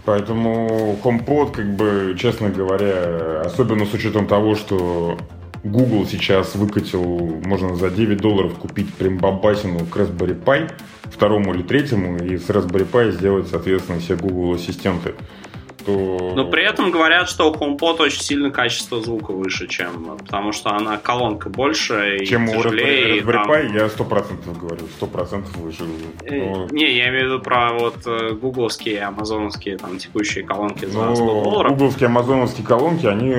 Поэтому HomePod, как бы, честно говоря, особенно с учетом того, что Google сейчас выкатил, можно за 9 долларов купить прям бабасину к Raspberry Pi, второму или третьему, и с Raspberry Pi сделать, соответственно, все Google ассистенты. То... Но при этом говорят, что у HomePod очень сильно качество звука выше, чем, потому что она колонка больше и чем тяжелее. У Raspberry Pi, там... я сто процентов говорю, сто процентов выше. Э, Но... Не, я имею в виду про вот э, гугловские, амазоновские там текущие колонки за 100 долларов. Гугловские, амазоновские колонки, они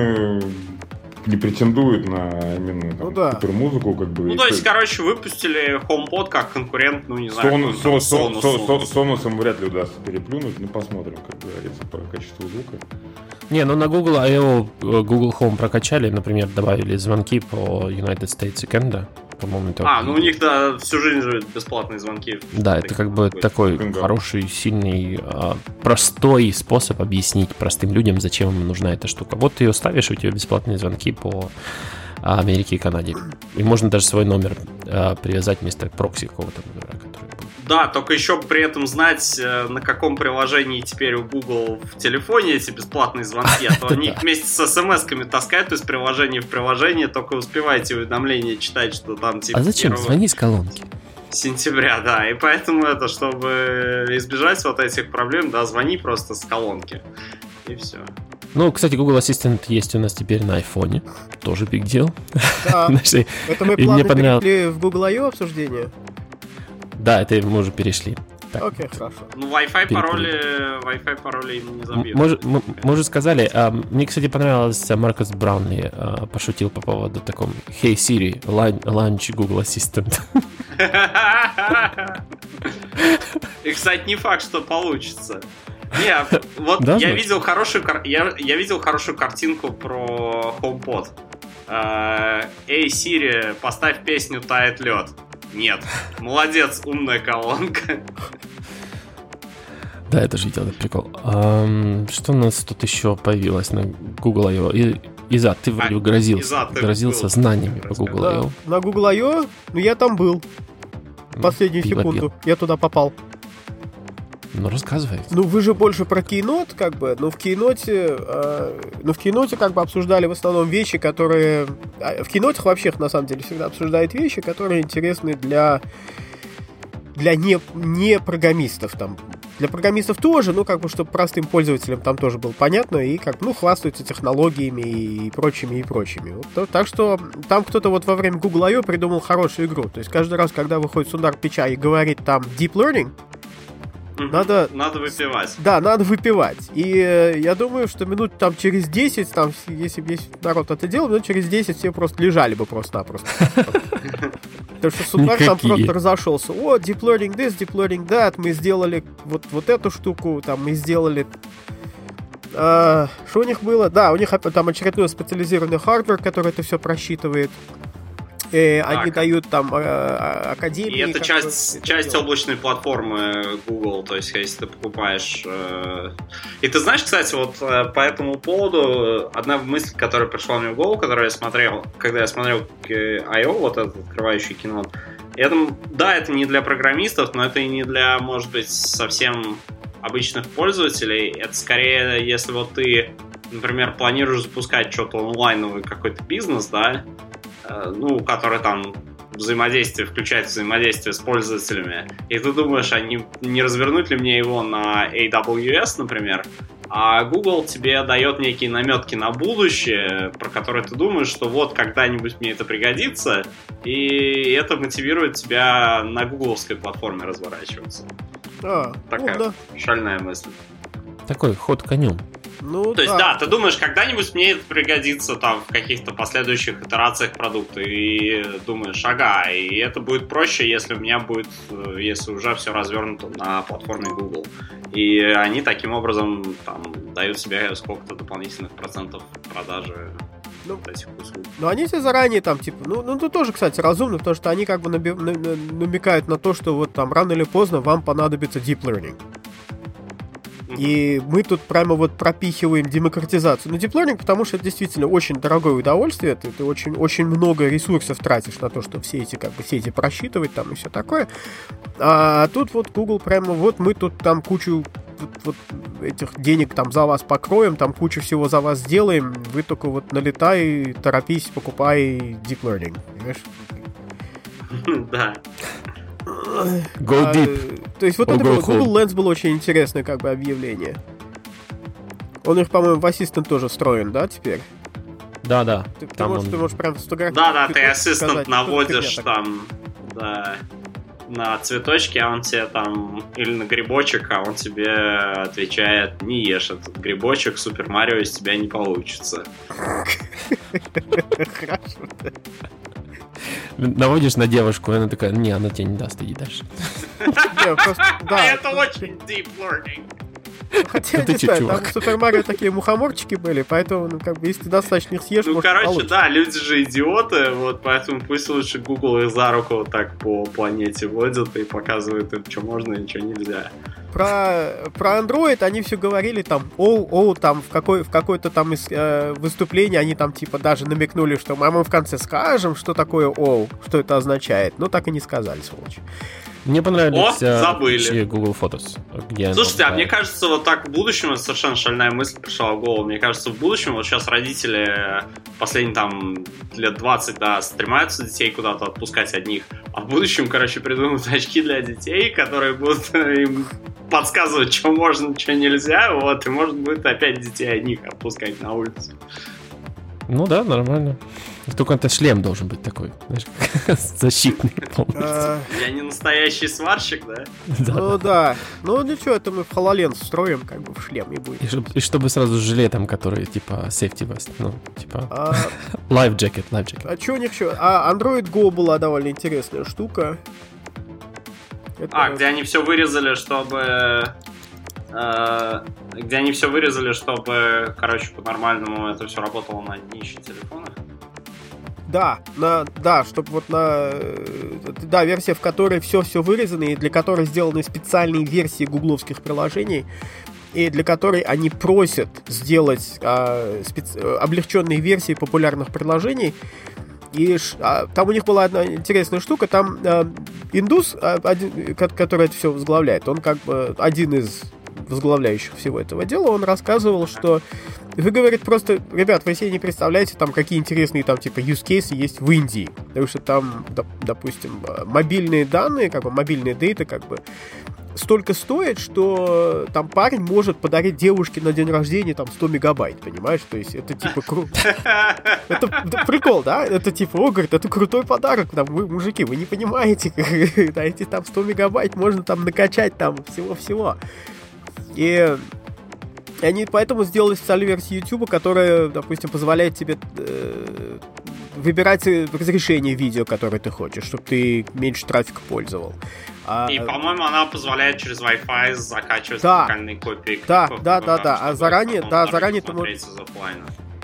не претендует на именно там, ну, да. музыку, как бы. Ну, то есть, короче, выпустили HomePod как конкурент, ну, не знаю, Сон, со, со, со, со, Сонусом вряд ли удастся переплюнуть, ну, посмотрим, как говорится, по качеству звука. Не, ну на Google I.O. Э, Google Home прокачали, например, добавили звонки по United States и Canada по-моему, это... А, ну у них, да, всю жизнь же бесплатные звонки. Да, это как бы такой Фингар. хороший, сильный, а, простой способ объяснить простым людям, зачем им нужна эта штука. Вот ты ее ставишь, у тебя бесплатные звонки по Америке и Канаде. И можно даже свой номер а, привязать вместо прокси какого-то номера, который да, только еще при этом знать, э, на каком приложении теперь у Google в телефоне эти бесплатные звонки, а то [LAUGHS] они их вместе с смс-ками таскают из приложения в приложение, только успеваете уведомления читать, что там типа... А зачем? Звони с колонки. Сентября, да, и поэтому это, чтобы избежать вот этих проблем, да, звони просто с колонки, и все. Ну, кстати, Google Ассистент есть у нас теперь на айфоне. Тоже big deal. Да. [LAUGHS] Это мы плавно перешли в Google I.O. обсуждение. Да, это мы уже перешли. Окей, okay, хорошо. Ну, Wi-Fi пароли, Wi-Fi пароли им не забьют. Мы, мы, мы уже сказали, а, мне, кстати, понравилось, а, Маркус Браунли а, пошутил по поводу таком Hey Siri, launch Google Assistant. И, кстати, не факт, что получится. Не, вот да, я видел хорошую я, я видел хорошую картинку про HomePod. Эй, Siri, поставь песню «Тает лед». Нет. Молодец, умная колонка. Да, это же видел этот прикол. А, что у нас тут еще появилось на Google I.O.? И, Иза, ты а, грозился, Иза, ты грозился был, знаниями по Google да, I.O. На Google I.O.? Ну, я там был. Последнюю Пиво секунду. Пил. Я туда попал. Ну, рассказывай. Ну, вы же больше про кейнот, как бы. Ну, в кейноте... Э, ну, в кейноте как бы обсуждали в основном вещи, которые... А, в кейнотах вообще, на самом деле, всегда обсуждают вещи, которые интересны для для не, не программистов там. Для программистов тоже, ну, как бы, чтобы простым пользователям там тоже было понятно, и как, ну, хвастаются технологиями и прочими, и прочими. Вот, так что там кто-то вот во время Google I.O. придумал хорошую игру. То есть каждый раз, когда выходит Сундар Пича и говорит там Deep Learning, надо... Надо выпивать. Да, надо выпивать. И э, я думаю, что минут там через 10, там, если бы весь народ это делал, минут через 10 все просто лежали бы просто-напросто. Потому что Сундар там просто разошелся. О, deep learning this, deep learning that, мы сделали вот, вот эту штуку, там мы сделали а, что у них было? Да, у них там очередной специализированный hardware, который это все просчитывает. Э, они дают там э, э, академии. И это часть, часть делать. облачной платформы Google, то есть если ты покупаешь... Э... И ты знаешь, кстати, вот э, по этому поводу одна мысль, которая пришла мне в голову, которую я смотрел, когда я смотрел I.O., вот этот открывающий кино, это, да, это не для программистов, но это и не для, может быть, совсем обычных пользователей. Это скорее, если вот ты, например, планируешь запускать что-то онлайновый какой-то бизнес, да, Э, ну, который там взаимодействие, включает взаимодействие с пользователями, и ты думаешь, а не, не развернуть ли мне его на AWS, например, а Google тебе дает некие наметки на будущее, про которые ты думаешь, что вот когда-нибудь мне это пригодится, и это мотивирует тебя на гугловской платформе разворачиваться. А, Такая ну, да. шальная мысль. Такой ход конем. Ну, То есть, да, ты думаешь, когда-нибудь мне это пригодится там в каких-то последующих итерациях продукта, и думаешь, ага, и это будет проще, если у меня будет, э, если уже все развернуто на платформе Google. И они таким образом там дают себе сколько-то дополнительных процентов продажи ну, этих услуг. Но они все заранее там, типа, ну, ну, это тоже, кстати, разумно, потому что они как бы наби- намекают на то, что вот там рано или поздно вам понадобится deep learning. И мы тут прямо вот пропихиваем демократизацию на дипломник, потому что это действительно очень дорогое удовольствие. Ты, ты очень, очень много ресурсов тратишь на то, чтобы все эти, как бы, все эти просчитывать там и все такое. А тут вот Google прямо вот мы тут там кучу вот, вот этих денег там за вас покроем, там кучу всего за вас сделаем, вы только вот налетай, торопись, покупай Deep Learning, понимаешь? [LAUGHS] Да. Go deep. А, то есть вот Or это было, Google Lens было очень интересное как бы объявление. Он их, по-моему, в Assistant тоже встроен, да, теперь? Да, да. Ты, ты, можешь, он... ты можешь прям фотографировать. Да, да, ты Assistant наводишь там, да, на цветочки, а он тебе там, или на грибочек, а он тебе отвечает, не ешь этот грибочек, Супер Марио из тебя не получится. [LAUGHS] Хорошо наводишь на девушку, и она такая, не, она тебе не даст, иди дальше. [LAUGHS] Это очень deep learning. Хотя, [LAUGHS] не знаю, там в Супер Марио такие мухоморчики были, поэтому, ну, как бы, если ты достаточно их съешь, Ну, короче, да, люди же идиоты, вот, поэтому пусть лучше Google их за руку вот так по планете водят и показывают им, что можно и что нельзя про, про Android они все говорили там, о, о, там в, какой, в какое-то там из, э, выступлении они там типа даже намекнули, что мы, мы в конце скажем, что такое о, что это означает, но так и не сказали, сволочь. Мне понравились О, забыли. Google Photos. Где Слушайте, а мне кажется, вот так в будущем, совершенно шальная мысль пришла в голову, мне кажется, в будущем вот сейчас родители последние там лет 20, да, стремаются детей куда-то отпускать одних, а в будущем, короче, придумают очки для детей, которые будут [LAUGHS] им подсказывать, что можно, что нельзя, вот, и может будет опять детей одних отпускать на улицу. Ну да, нормально. Только это шлем должен быть такой, знаешь, [LAUGHS] защитный полностью. А. Я не настоящий сварщик, да? Ну да. Ну ничего, это мы в HoloLens встроим, как бы в шлем и будет. И чтобы сразу с жилетом, который типа safety vest, ну, типа а. [LAUGHS] life jacket, life jacket. А что у них еще? А Android Go была довольно интересная штука. А, где они все вырезали, чтобы Э, где они все вырезали, чтобы, короче, по-нормальному это все работало на нищих телефонах. Да, на, да, чтобы вот на, э, да, версия, в которой все-все вырезано, и для которой сделаны специальные версии гугловских приложений, и для которой они просят сделать а, специ... облегченные версии популярных приложений. И а, там у них была одна интересная штука, там а, индус, а, один, который это все возглавляет, он как бы один из возглавляющих всего этого дела, он рассказывал, что вы, говорит, просто, ребят, вы себе не представляете, там, какие интересные, там, типа, use cases есть в Индии. Потому что там, допустим, мобильные данные, как бы, мобильные дейта, как бы, столько стоит, что там парень может подарить девушке на день рождения там 100 мегабайт, понимаешь? То есть это типа круто. Это, прикол, да? Это типа, о, говорит, это крутой подарок. Там, вы, мужики, вы не понимаете, [LAUGHS] эти там 100 мегабайт можно там накачать там всего-всего. И они поэтому сделали специальную версию YouTube, которая, допустим, позволяет тебе э, выбирать разрешение видео, которое ты хочешь, чтобы ты меньше трафика пользовал. А, и, по-моему, она позволяет через Wi-Fi закачивать да, локальные копии. Да, да, да, да. А заранее, да, заранее ты можешь.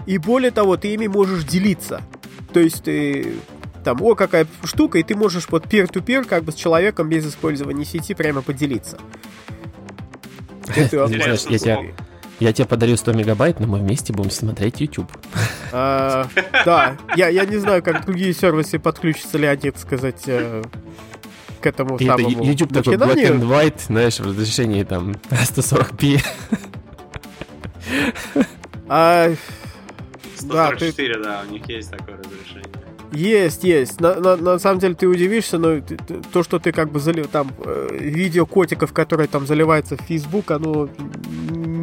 И более того, ты ими можешь делиться. То есть ты там, о, какая штука, и ты можешь вот peer-to-peer как бы с человеком без использования сети прямо поделиться. Это [LAUGHS] я, тебя, я тебе подарю 100 мегабайт, но мы вместе будем смотреть YouTube. А, да, я, я не знаю, как другие сервисы подключатся ли они, так сказать, э, к этому и самому это YouTube такой black and white, знаешь, в разрешении там 140p. А, 144, да, ты... да, у них есть такое разрешение. Есть, есть. На, на, на самом деле ты удивишься, но то, что ты как бы залив, там э, видео котиков, которые там заливаются в Facebook, оно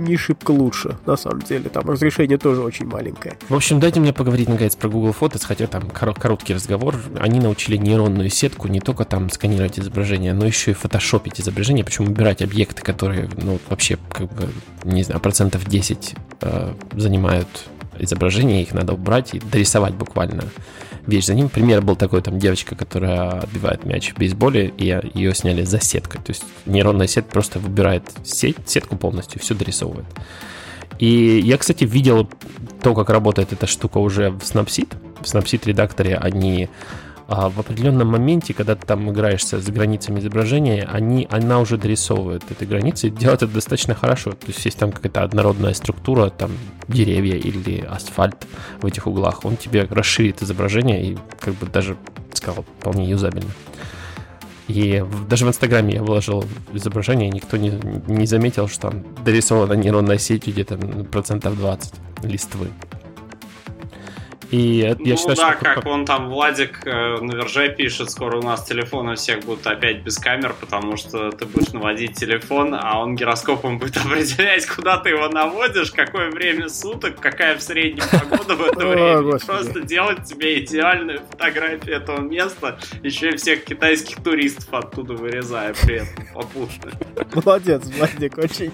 не шибко лучше, на самом деле. Там разрешение тоже очень маленькое. В общем, дайте мне поговорить, наконец, про Google Photos, хотя там короткий разговор. Они научили нейронную сетку не только там сканировать изображения, но еще и фотошопить изображения, причем убирать объекты, которые, ну, вообще, как бы, не знаю, процентов 10 э, занимают изображения, их надо убрать и дорисовать буквально вещь за ним. Пример был такой, там девочка, которая отбивает мяч в бейсболе, и ее сняли за сеткой. То есть нейронная сеть просто выбирает сеть, сетку полностью, все дорисовывает. И я, кстати, видел то, как работает эта штука уже в Snapseed. В Snapseed редакторе они а в определенном моменте, когда ты там играешься с границами изображения, они, она уже дорисовывает эти границы и делает это достаточно хорошо. То есть есть там какая-то однородная структура, там деревья или асфальт в этих углах, он тебе расширит изображение и как бы даже, сказал, вполне юзабельно. И даже в Инстаграме я выложил изображение, и никто не, не заметил, что там дорисована нейронная сеть где-то процентов 20 листвы. И ну, я считаю, да, что... как он там, Владик, э, на верже пишет, скоро у нас телефоны всех будут опять без камер, потому что ты будешь наводить телефон, а он гироскопом будет [LAUGHS] определять, куда ты его наводишь, какое время суток, какая в среднем погода в это [LAUGHS] время. Просто делать тебе идеальную фотографию этого места, еще и всех китайских туристов оттуда вырезая при этом попутно. Молодец, Владик, очень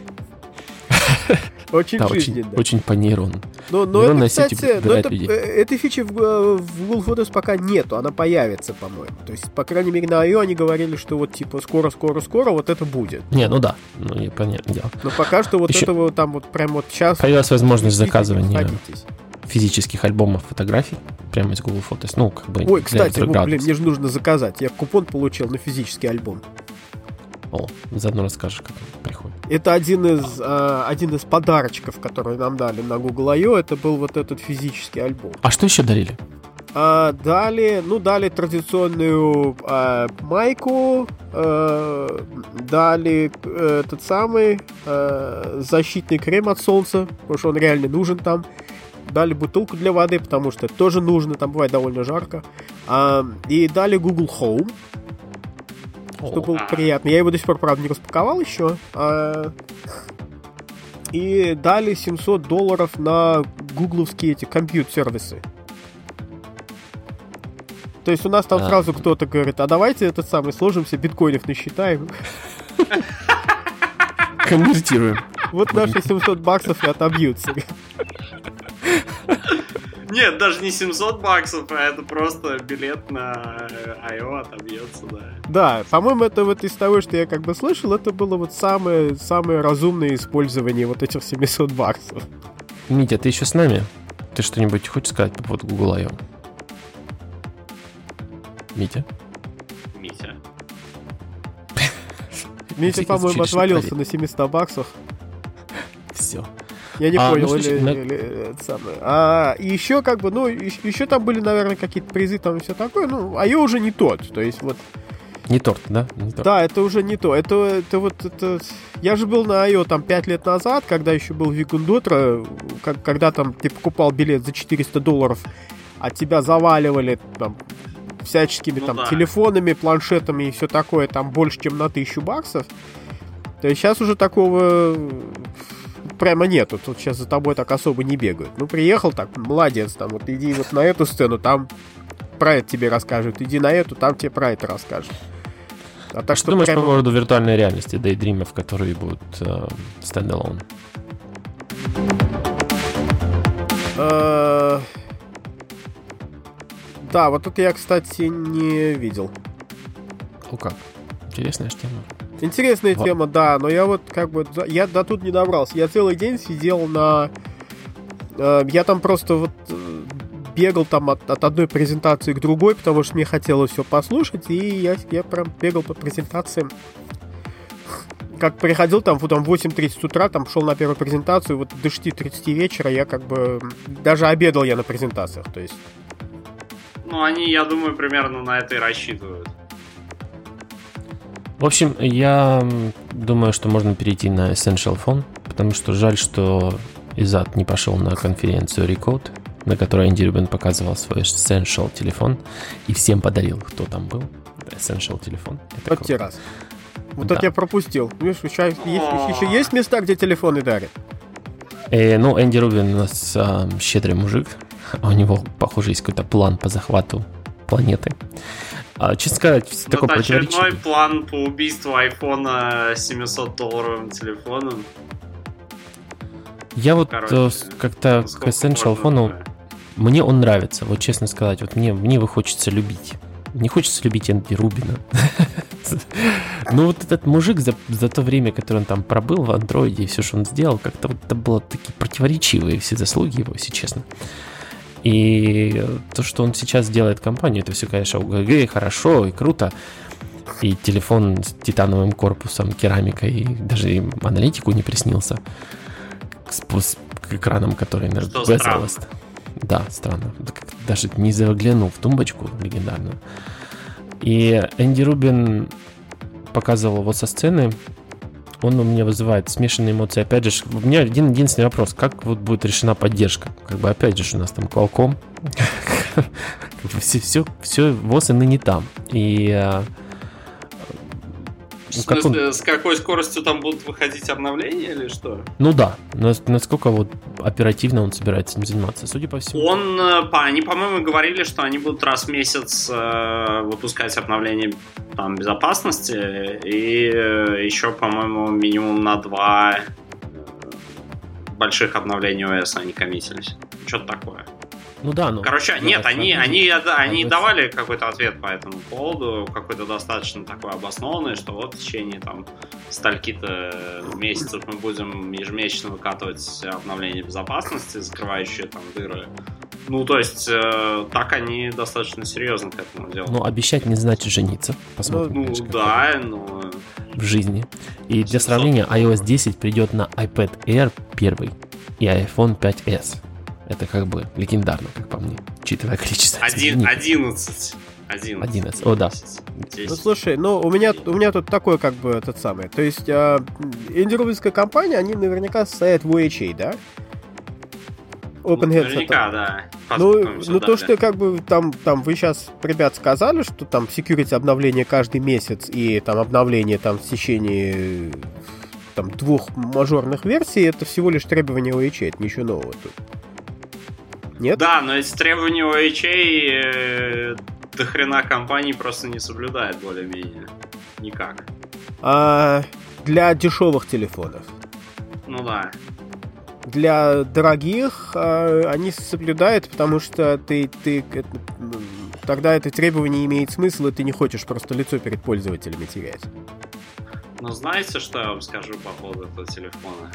[LAUGHS] очень да, жизненно. Очень, очень по нейрону. Но, но это, кстати, но это, э, этой фичи в, э, в Google Photos пока нету, она появится, по-моему. То есть, по крайней мере, на I.O. они говорили, что вот типа скоро-скоро-скоро вот это будет. Не, ну да, ну и понятно дело. Но пока что вот Еще этого там вот прям вот сейчас... Появилась возможность заказывания физических альбомов фотографий прямо из Google Photos. Ну, как бы... Ой, кстати, вот, блин, мне же нужно заказать. Я купон получил на физический альбом. О, заодно расскажешь, как он приходит. Это один из, э, один из подарочков, которые нам дали на Google I.O. Это был вот этот физический альбом. А что еще дарили? А, дали, ну, дали традиционную а, майку, а, дали а, этот самый а, защитный крем от солнца, потому что он реально нужен там. Дали бутылку для воды, потому что это тоже нужно, там бывает довольно жарко. А, и дали Google Home, что было приятно. Я его до сих пор, правда, не распаковал еще. А... И дали 700 долларов на гугловские эти компьютер-сервисы. То есть у нас там а. сразу кто-то говорит, а давайте этот самый сложимся, биткоинов насчитаем. Конвертируем. Вот наши 700 баксов и отобьются. Нет, даже не 700 баксов, а это просто билет на I.O. отобьется, да. Да, по-моему, это вот из того, что я как бы слышал, это было вот самое, самое разумное использование вот этих 700 баксов. Митя, ты еще с нами? Ты что-нибудь хочешь сказать по поводу Google I.O.? Митя? Митя. Митя, по-моему, отвалился на 700 баксах. Все. Я не а, понял, ну, или, на... или это самое. А еще как бы, ну, еще там были, наверное, какие-то призы там и все такое, ну, а ее уже не тот. То есть вот не торт, да? Не торт. Да, это уже не то. Это, это вот это... Я же был на IO там 5 лет назад, когда еще был Викундотра, как, когда там ты покупал билет за 400 долларов, а тебя заваливали там всяческими ну, там да. телефонами, планшетами и все такое, там больше, чем на тысячу баксов. То есть сейчас уже такого прямо нету. Тут сейчас за тобой так особо не бегают. Ну, приехал так, молодец, там, вот иди вот на эту сцену, там про это тебе расскажут. Иди на эту, там тебе про это расскажут. А так что, думаешь прямо... по поводу виртуальной реальности, дейдримов, которые будут э, стендалон? Э, да, вот это я, кстати, не видел. Ну как? Интересная тема. Интересная вот. тема, да, но я вот как бы я до тут не добрался. Я целый день сидел на. Э, я там просто вот э, бегал там от, от одной презентации к другой, потому что мне хотелось все послушать, и я, я прям бегал по презентациям. Как приходил там, вот там 8.30 утра, там шел на первую презентацию, вот до 6.30 вечера я как бы... Даже обедал я на презентациях, то есть... Ну, они, я думаю, примерно на это и рассчитывают. В общем, я думаю, что можно перейти на Essential Phone, потому что жаль, что Изад не пошел на конференцию Recode, на которой Энди Рубин показывал свой Essential телефон и всем подарил, кто там был. Essential телефон. Это вот те раз. Вот да. это я пропустил. Видишь, еще есть, еще есть места, где телефоны дарят. Э, ну, Энди Рубин у нас э, щедрый мужик. У него, похоже, есть какой-то план по захвату планеты. А, честно сказать, вот такой очередной план по убийству айфона 700-долларовым телефоном. Я вот э, как-то к Essential фону, мне он нравится, вот честно сказать, вот мне, мне его хочется любить. Не хочется любить Энди Рубина. [LAUGHS] Ну вот этот мужик за, за то время, которое он там пробыл в андроиде и все, что он сделал, как-то вот это было такие противоречивые все заслуги его, если честно. И то, что он сейчас делает компанию, это все, конечно, УГГ, хорошо и круто. И телефон с титановым корпусом, керамикой, и даже им аналитику не приснился. С, с экраном, который на безлост. Да, странно. Даже не заглянул в тумбочку легендарную. И Энди Рубин показывал его со сцены он у меня вызывает смешанные эмоции. Опять же, у меня один единственный вопрос. Как вот будет решена поддержка? Как бы опять же, у нас там Qualcomm. все, все, все ВОЗ и ныне там. И э, в смысле, он... с какой скоростью там будут выходить обновления или что? Ну да, насколько вот оперативно он собирается этим заниматься, судя по всему. Он, э, они, по-моему, говорили, что они будут раз в месяц э, выпускать обновления там безопасности и э, еще, по-моему, минимум на два больших обновлений OS они коммитились. Что-то такое. Ну да, ну. Короче, ну, нет, они, они, они давали какой-то ответ по этому поводу, какой-то достаточно такой обоснованный, что вот в течение там стальки-то месяцев мы будем ежемесячно выкатывать обновления безопасности, закрывающие там дыры. Ну, то есть, э, так они достаточно серьезно к этому делают. Ну, обещать не значит жениться. Посмотрим. Ну, конечно, да, но... В жизни. И для сравнения, iOS 10 придет на iPad Air 1 и iPhone 5s. Это как бы легендарно, как по мне, учитывая количество Один, 11. 11. 11. О, да. 10. Ну слушай, ну у меня, у меня тут такой как бы этот самый. То есть э, инди компания, они наверняка состоят в OHA, да? Open ну, Наверняка, да. Ну, ну то, что как бы там, там вы сейчас, ребят, сказали, что там security обновление каждый месяц и там обновление там в течение там двух мажорных версий, это всего лишь требование OHA, это ничего нового тут. Нет? Да, но эти требования OHA э, до хрена компаний просто не соблюдает более-менее. Никак. А для дешевых телефонов? Ну да. Для дорогих а, они соблюдают, потому что ты, ты тогда это требование имеет смысл, и ты не хочешь просто лицо перед пользователями терять. Ну знаете, что я вам скажу по поводу этого телефона?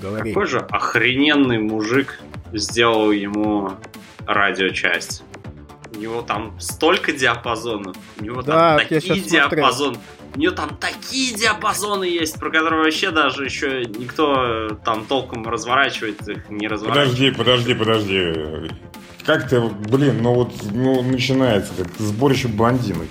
Говори. Какой же охрененный мужик сделал ему радиочасть. У него там столько диапазонов. У него да, там такие диапазоны. У него там такие диапазоны есть, про которые вообще даже еще никто там толком разворачивает их не разворачивает. Подожди, подожди, подожди. Как ты, блин, ну вот ну, начинается как сборище блондинок.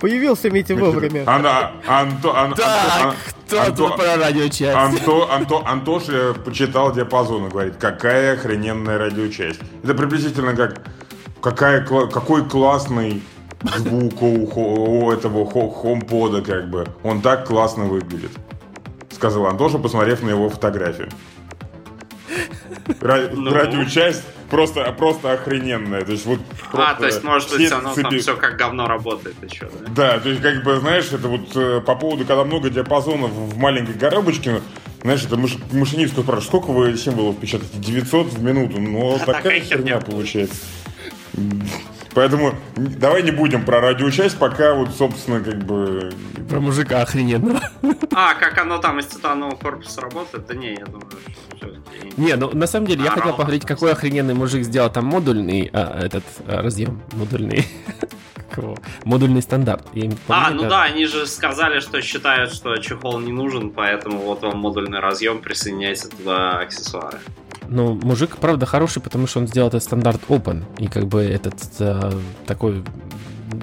Появился Митя вовремя. Она, Анто, Ан, так, Анто, про радиочасть? Анто, Анто, Антоша почитал диапазон и говорит, какая охрененная радиочасть. Это приблизительно как, какая, какой классный звук у, у этого хомпода, как бы. Он так классно выглядит. Сказал Антоша, посмотрев на его фотографию. Ну. Радиочасть просто, просто охрененная. То есть вот а, то есть, может быть, оно цепи... там все как говно работает еще, да? Да, то есть, как бы, знаешь, это вот э, по поводу, когда много диапазонов в маленькой коробочке, знаешь, это маш... машинистку спрашивают, сколько вы символов печатаете? 900 в минуту. Ну, а такая херня получается. Поэтому давай не будем про радиочасть, пока вот, собственно, как бы... Про мужика охрененного. А, как оно там из титанового корпуса работает? Да не, я думаю, что... Не, ну на самом деле я хотел поговорить, какой охрененный мужик сделал там модульный а, этот а, разъем, модульный. [LAUGHS] Модульный стандарт. а, ну да, они же сказали, что считают, что чехол не нужен, поэтому вот вам модульный разъем, присоединяйте туда аксессуары. Ну, мужик, правда, хороший, потому что он сделал этот стандарт open. И как бы этот э, такой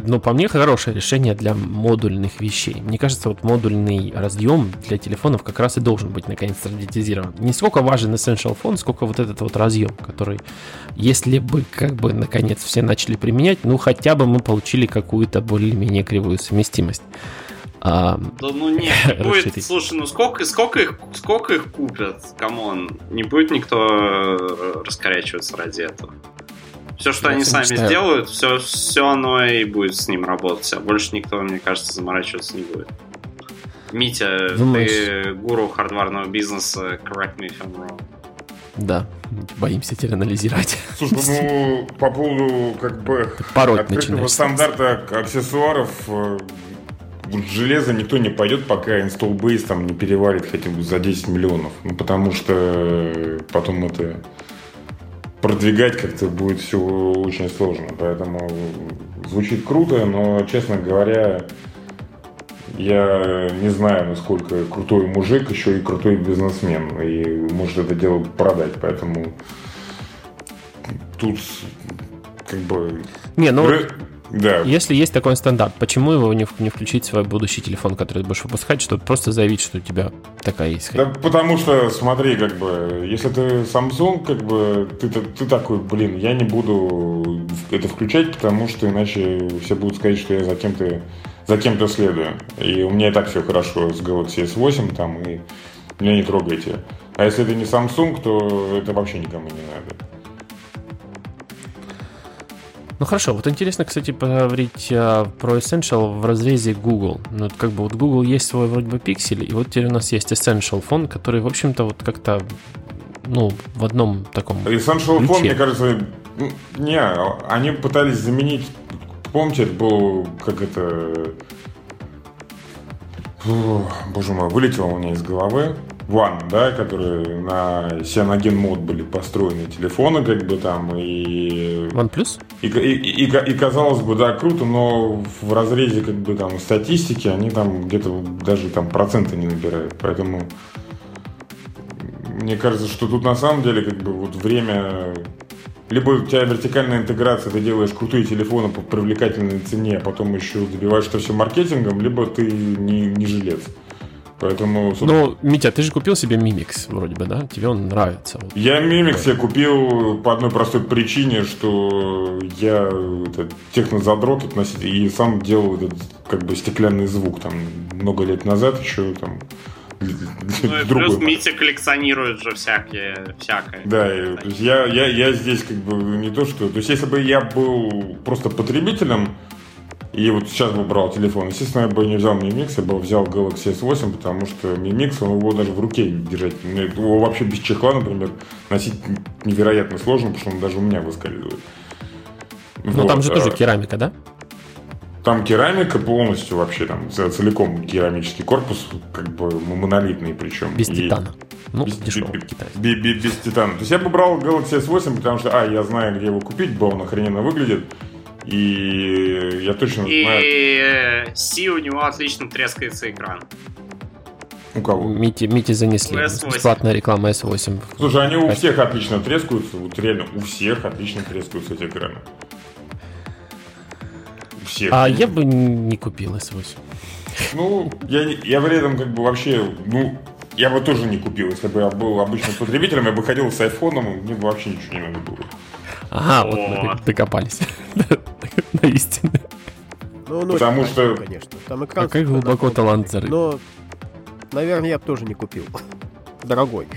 ну, по мне, хорошее решение для модульных вещей. Мне кажется, вот модульный разъем для телефонов как раз и должен быть наконец стандартизирован. Не сколько важен Essential Phone, сколько вот этот вот разъем, который, если бы как бы наконец все начали применять, ну, хотя бы мы получили какую-то более-менее кривую совместимость. А, да ну нет, не [LAUGHS] будет, слушай, ну сколько, сколько, их, сколько их купят, come on, не будет никто э, раскорячиваться ради этого. Все, что Я они сами мечтаю. сделают, все, все оно и будет с ним работать. А больше никто, мне кажется, заморачиваться не будет. Митя, Думаешь... ты гуру хардварного бизнеса, correct me if I'm wrong. Да, боимся теперь анализировать. Слушай, ну, по поводу, как бы, Пороть открытого стандарта аксессуаров, э, железо никто не пойдет, пока install base там не переварит хотя бы за 10 миллионов. Ну, потому что э, потом это продвигать как-то будет все очень сложно. Поэтому звучит круто, но, честно говоря, я не знаю, насколько крутой мужик, еще и крутой бизнесмен, и может это дело продать, поэтому тут как бы... Не, ну... Да. Если есть такой стандарт, почему его не, не включить в свой будущий телефон, который ты будешь выпускать, чтобы просто заявить, что у тебя такая есть? Да, потому что, смотри, как бы, если ты Samsung, как бы, ты, ты, ты такой, блин, я не буду это включать, потому что иначе все будут сказать, что я за кем-то за кем-то следую. И у меня и так все хорошо с Galaxy S8 там, и меня не трогайте. А если это не Samsung, то это вообще никому не надо. Ну хорошо, вот интересно, кстати, поговорить а, про Essential в разрезе Google. Ну, как бы вот Google есть свой вроде бы пиксель, и вот теперь у нас есть Essential фон, который, в общем-то, вот как-то ну, в одном таком Essential фон, мне кажется, не, они пытались заменить, помните, это был, как это, Фу, боже мой, вылетело у меня из головы. One, да, которые на Cyanogen мод были построены телефоны, как бы там, и... OnePlus? И, и, и, и, и казалось бы, да, круто, но в разрезе, как бы, там, статистики они там где-то даже там проценты не набирают, поэтому мне кажется, что тут на самом деле, как бы, вот время либо у тебя вертикальная интеграция, ты делаешь крутые телефоны по привлекательной цене, а потом еще добиваешь это все маркетингом, либо ты не, не жилец. Поэтому, Ну, Митя, ты же купил себе Mimix, вроде бы, да? Тебе он нравится. Вот. Я Mimix я купил по одной простой причине, что я это, технозадрот относительно, и сам делал этот как бы стеклянный звук там много лет назад еще там ну и плюс Митя коллекционирует же всякие, всякое. Да, я, я, я здесь как бы не то, что... То есть если бы я был просто потребителем, и вот сейчас бы брал телефон. Естественно, я бы не взял Mi Mix, я бы взял Galaxy S8, потому что Mi Mix, он его даже в руке держать. Его вообще без чехла, например, носить невероятно сложно, потому что он даже у меня выскальзывает. Ну, вот. там же тоже а керамика, да? Там керамика полностью вообще, там целиком керамический корпус, как бы монолитный причем. Без и... титана. Ну, без, дешево, без, без, без, без титана. То есть я бы брал Galaxy S8, потому что, а, я знаю, где его купить, бо он охрененно выглядит. И я точно и знаю... И C у него отлично трескается экран. У кого? Мити, Мити занесли. S8. Бесплатная реклама S8. Слушай, они у всех отлично трескаются. Вот реально у всех отлично трескаются эти экраны. У всех. А я бы не купил S8. Ну, я, я при этом как бы вообще, ну, я бы тоже не купил. Если бы я был обычным потребителем, я бы ходил с айфоном, мне бы вообще ничего не надо было. Ага, вот мы докопались [LAUGHS] на истину. Ну, ну, Потому что... Конечно. Там экран а как глубоко талант зарыт. Но, наверное, я бы тоже не купил. [LAUGHS] Дорогой.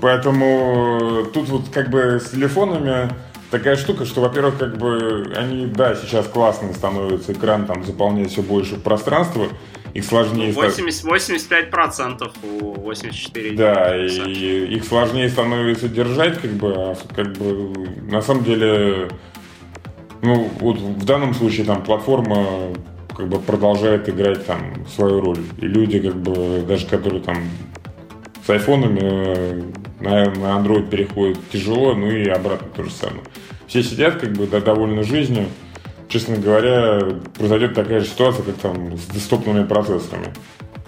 Поэтому тут вот как бы с телефонами такая штука, что, во-первых, как бы они, да, сейчас классные становятся, экран там заполняет все больше пространства, их сложнее... 80, 85% у 84. Да, и их сложнее становится держать, как бы, а, как бы, на самом деле, ну, вот в данном случае там платформа как бы продолжает играть там свою роль. И люди, как бы, даже которые там с айфонами, на, на Android переходит тяжело, ну и обратно то же самое. Все сидят как бы да, довольны жизнью. Честно говоря, произойдет такая же ситуация, как там с десктопными процессорами.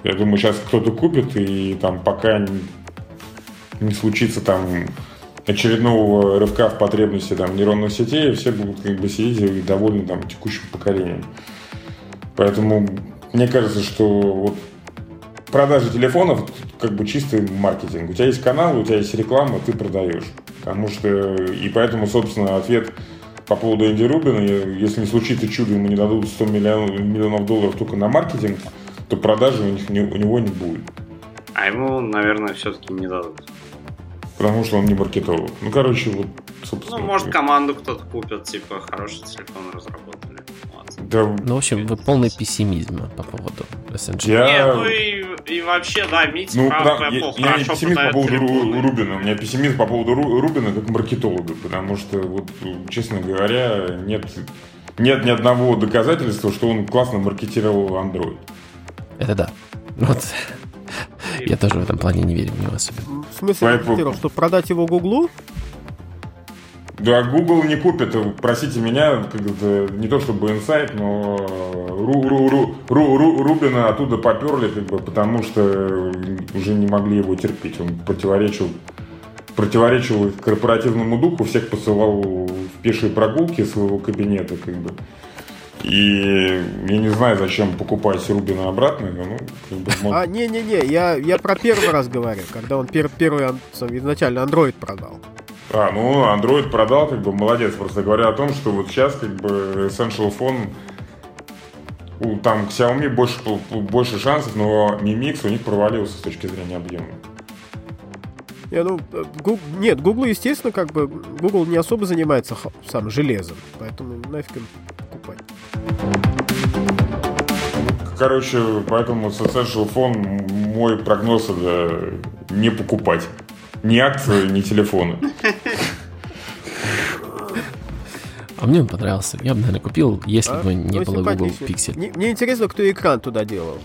Я думаю, сейчас кто-то купит, и там пока не, случится там очередного рывка в потребности там, нейронных сетей, все будут как бы сидеть и довольны там, текущим поколением. Поэтому мне кажется, что вот продажа телефонов как бы чистый маркетинг. У тебя есть канал, у тебя есть реклама, ты продаешь. Потому что, и поэтому, собственно, ответ по поводу Энди Рубина, если не случится чудо, ему не дадут 100 миллионов, миллионов долларов только на маркетинг, то продажи у, них, у него не будет. А ему, наверное, все-таки не дадут. Потому что он не маркетолог. Ну, короче, вот, собственно. Ну, может, команду кто-то купит, типа, хороший телефон разработали. Да. Ну, в общем, вы полный пессимизм по поводу SNG. Я... Не, ну и, и вообще, да, Мити ну, прав, да, я, я не пессимист по поводу Ру, Рубина, у меня пессимизм по поводу Ру, Рубина как маркетолога, потому что, вот, честно говоря, нет, нет ни одного доказательства, что он классно маркетировал Android. Это да. Вот. Я тоже в этом плане не верю в него особенно. В смысле, маркетировал, что продать его Гуглу? Да, Google не купит, простите меня, не то чтобы инсайт, но Ру, Ру, Ру, Ру, Ру, Рубина оттуда поперли, как бы, потому что уже не могли его терпеть. Он противоречил, противоречил корпоративному духу, всех посылал в пешие прогулки своего кабинета, как бы. И я не знаю, зачем покупать Рубина обратно. Ну, как бы, мог... А, не-не-не, я, я про первый раз говорю, когда он пер, первый изначально Android продал. А, ну, Android продал, как бы, молодец. Просто говоря о том, что вот сейчас, как бы, Essential Phone у, там, Xiaomi больше, больше шансов, но Mi Mix у них провалился с точки зрения объема. Не, ну, Google, нет, Google, естественно, как бы, Google не особо занимается сам железом, поэтому нафиг им покупать. Короче, поэтому с Essential Phone мой прогноз это не покупать. Ни акции, ни телефоны. А мне он понравился. Я бы, наверное, купил, если а? бы не ну, было Google Pixel. Мне, мне интересно, кто экран туда делал.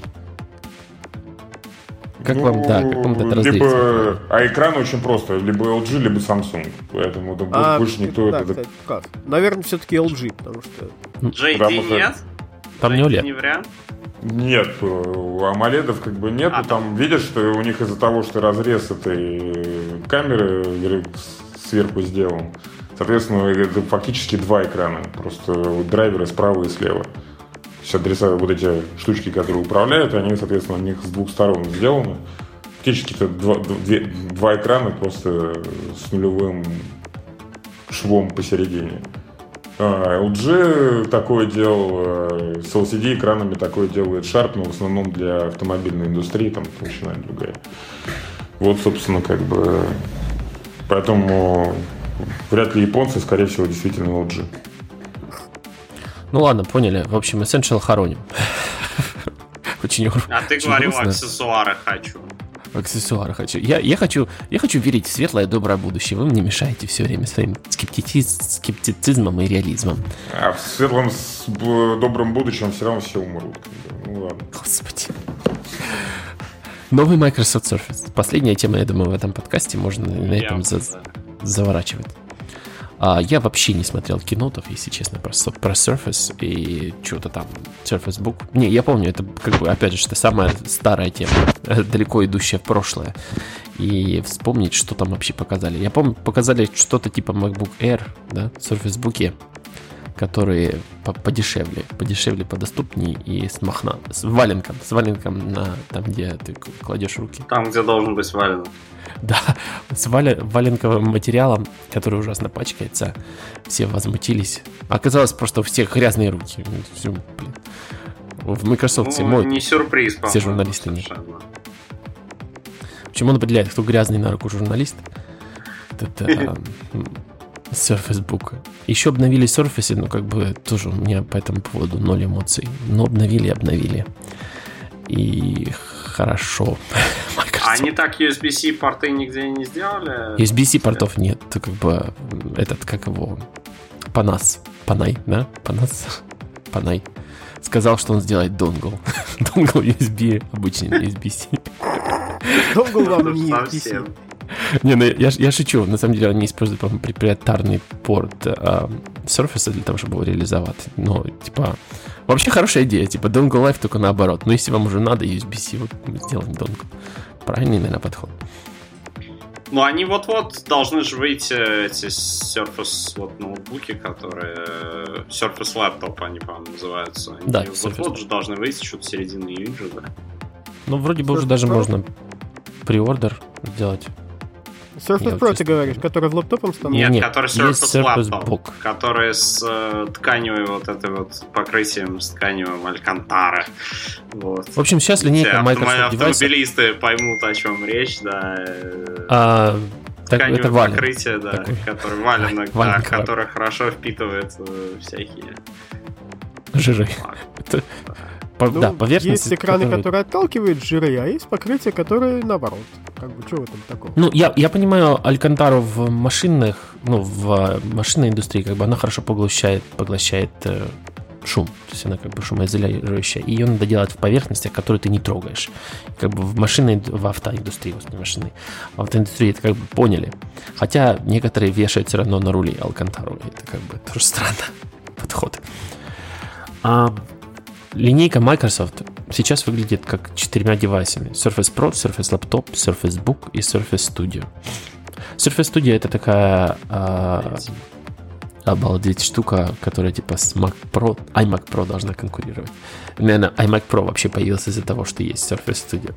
Как ну, вам, да, как вам это либо, А экран очень просто. Либо LG, либо Samsung. Поэтому да, а, больше никто да, это... Кстати, как? Наверное, все-таки LG, потому что... JD нет? Там не OLED. Не вариант? Нет, у AMOLED как бы нет. А, там видишь, что у них из-за того, что разрез этой камеры сверху сделан, соответственно, это фактически два экрана. Просто драйверы справа и слева. Все адреса, вот эти штучки, которые управляют, они, соответственно, у них с двух сторон сделаны. Фактически это два, два, два экрана просто с нулевым швом посередине. А, LG такое делал, с LCD экранами такое делает Sharp, но в основном для автомобильной индустрии, там толщина другая. Вот, собственно, как бы... Поэтому вряд ли японцы, скорее всего, действительно LG. Ну ладно, поняли. В общем, Essential хороним. [LAUGHS] Очень А ты говорил, аксессуары хочу аксессуары хочу. Я, я хочу. я хочу верить в светлое доброе будущее. Вы мне мешаете все время своим скептициз, скептицизмом и реализмом. А в светлом с добром будущем все равно все умрут. Ну ладно. Господи. Новый Microsoft Surface. Последняя тема, я думаю, в этом подкасте можно на этом за заворачивать. А, я вообще не смотрел кинотов, если честно, про, про Surface и что-то там, Surface Book. Не, я помню, это как бы, опять же, это самая старая тема, далеко идущая в прошлое. И вспомнить, что там вообще показали. Я помню, показали что-то типа MacBook Air, да, Surface Book, которые подешевле, подешевле, подоступнее и с махна, с валенком, с валенком на там, где ты кладешь руки. Там, где должен быть валенок. [LAUGHS] Да, с валя, валенковым материалом, который ужасно пачкается. Все возмутились. Оказалось, просто у всех грязные руки. Все, блин. В Microsoft ну, все моют. Не сюрприз, Все журналисты нет. Почему он определяет, кто грязный на руку журналист? Это [LAUGHS] Surface Book. Еще обновили Surface, но как бы тоже у меня по этому поводу ноль эмоций. Но обновили, обновили. И хорошо. [LAUGHS] А они так USB-C порты нигде не сделали? USB-C портов нет. Это как бы этот, как его, Панас. Панай, да? Панас? [LAUGHS] Панай. Сказал, что он сделает донгл. [LAUGHS] донгл USB, обычный USB-C. [LAUGHS] Донгл вам не USB-C. Не, ну я, я шучу. На самом деле они используют, по-моему, проприетарный порт а, Surface для того, чтобы его реализовать. Но, типа, вообще хорошая идея. Типа, Dongle Live только наоборот. Но если вам уже надо USB-C, вот мы сделаем Dongle. Правильный, наверное, подход. Ну, они вот-вот должны же выйти, эти Surface вот, ноутбуки, которые... Surface Laptop они, по-моему, называются. Они Да, вот-вот же должны выйти, что-то середины июня, да. Ну, вроде бы уже Surface даже Pro? можно приордер сделать. Surface Я Pro, ты говоришь, который в лаптопом стандарт? Нет, Нет, который есть Surface, Surface Laptop, Book. который с э, тканевой вот этой вот покрытием с тканевым Алькантара. Вот. В общем, сейчас линейка Microsoft девайсов. автомобилисты поймут, о чем речь, да. э, А, так, это вален. покрытие, да, такой. который валенок, [LAUGHS] да, который хорошо впитывает э, всякие. Жиры. [LAUGHS] Это- по- Ну, да, поверхность. есть экраны, которая- которые отталкивают жиры, а есть покрытия, которые наоборот. Как бы, что в этом такого? Ну, я, я понимаю, Алькантару в машинных, ну, в э, машинной индустрии, как бы она хорошо поглощает, поглощает э, шум. То есть она как бы шумоизолирующая. И ее надо делать в поверхностях, которые ты не трогаешь. Как бы в машинной, в автоиндустрии, вот не машинной, в автоиндустрии это как бы поняли. Хотя некоторые вешают все равно на рули Алькантару. Это как бы тоже странно подход. А линейка Microsoft сейчас выглядит как четырьмя девайсами. Surface Pro, Surface Laptop, Surface Book и Surface Studio. Surface Studio это такая а, обалдеть штука, которая типа с Mac Pro, iMac Pro должна конкурировать. Наверное, iMac Pro вообще появился из-за того, что есть Surface Studio.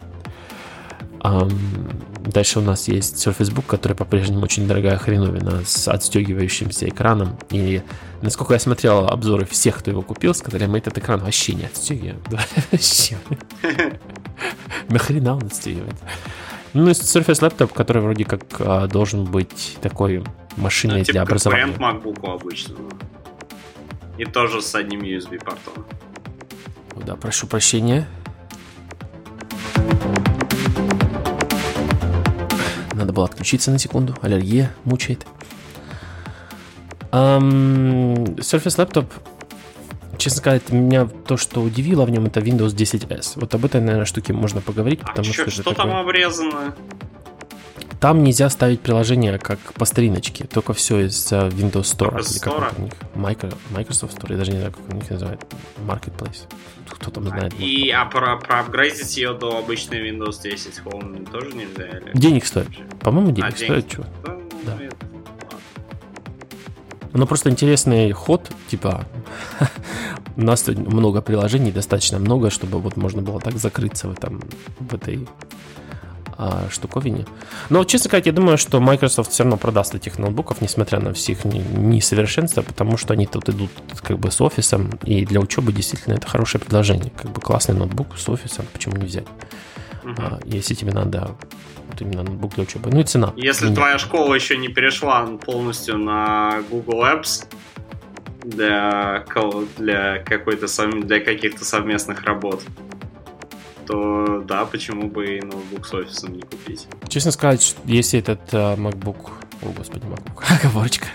Дальше у нас есть Surface Book, который по-прежнему очень дорогая хреновина с отстегивающимся экраном. И насколько я смотрел обзоры всех, кто его купил, сказали, мы этот экран вообще не отстегиваем. Вообще. [LAUGHS] Нахрена он отстегивает? Ну, и Surface Laptop, который вроде как а, должен быть такой машиной ну, типа для образования. конкурент MacBook обычного. И тоже с одним USB-портом. Да, прошу прощения. Надо было отключиться на секунду. Аллергия мучает. Ам, Surface Laptop, честно сказать, меня то, что удивило в нем, это Windows 10S. Вот об этой, наверное, штуке можно поговорить, А потому что это что такое- там обрезано? Там нельзя ставить приложение как по стариночке, только все из э, Windows Store. С или как Store? у них, Micro- Microsoft Store, я даже не знаю, как у них называют, Marketplace. Кто там знает? И а про, проапгрейдить ее до обычной Windows 10 Home тоже нельзя? Или? Денег стоит. По-моему, денег А, денег стоит, чего? Да, ну, Да. Ну, просто интересный ход, типа, у нас много приложений, достаточно много, чтобы вот можно было так закрыться в, этом, в этой а, штуковине. Но, честно сказать, я думаю, что Microsoft все равно продаст этих ноутбуков, несмотря на все их не- несовершенства, потому что они тут идут как бы с офисом, и для учебы действительно это хорошее предложение. Как бы классный ноутбук с офисом, почему не взять? Мгм. А, если тебе надо вот именно ноутбук для учебы. Ну и цена. Если Меня. твоя школа еще не перешла полностью на Google Apps для, для какой-то для каких-то совместных работ, то да, почему бы и ноутбук с офисом не купить? Честно сказать, если этот а, MacBook... О, господи, MacBook. [LAUGHS] Оговорочка.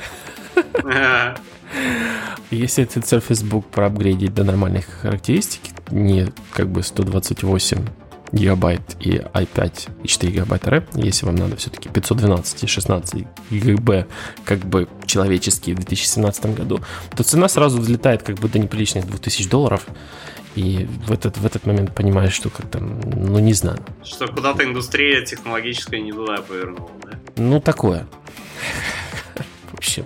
[LAUGHS] Если этот Surface Book проапгрейдить до нормальных характеристик, не как бы 128 гигабайт и i5 и 4 гигабайта RAM, если вам надо все-таки 512 и 16 гигабайт как бы человеческие в 2017 году, то цена сразу взлетает как бы до неприличных 2000 долларов. И в этот, в этот момент понимаешь, что как-то, ну не знаю. Что куда-то индустрия технологическая не туда повернула, да? Ну, такое. Вообще.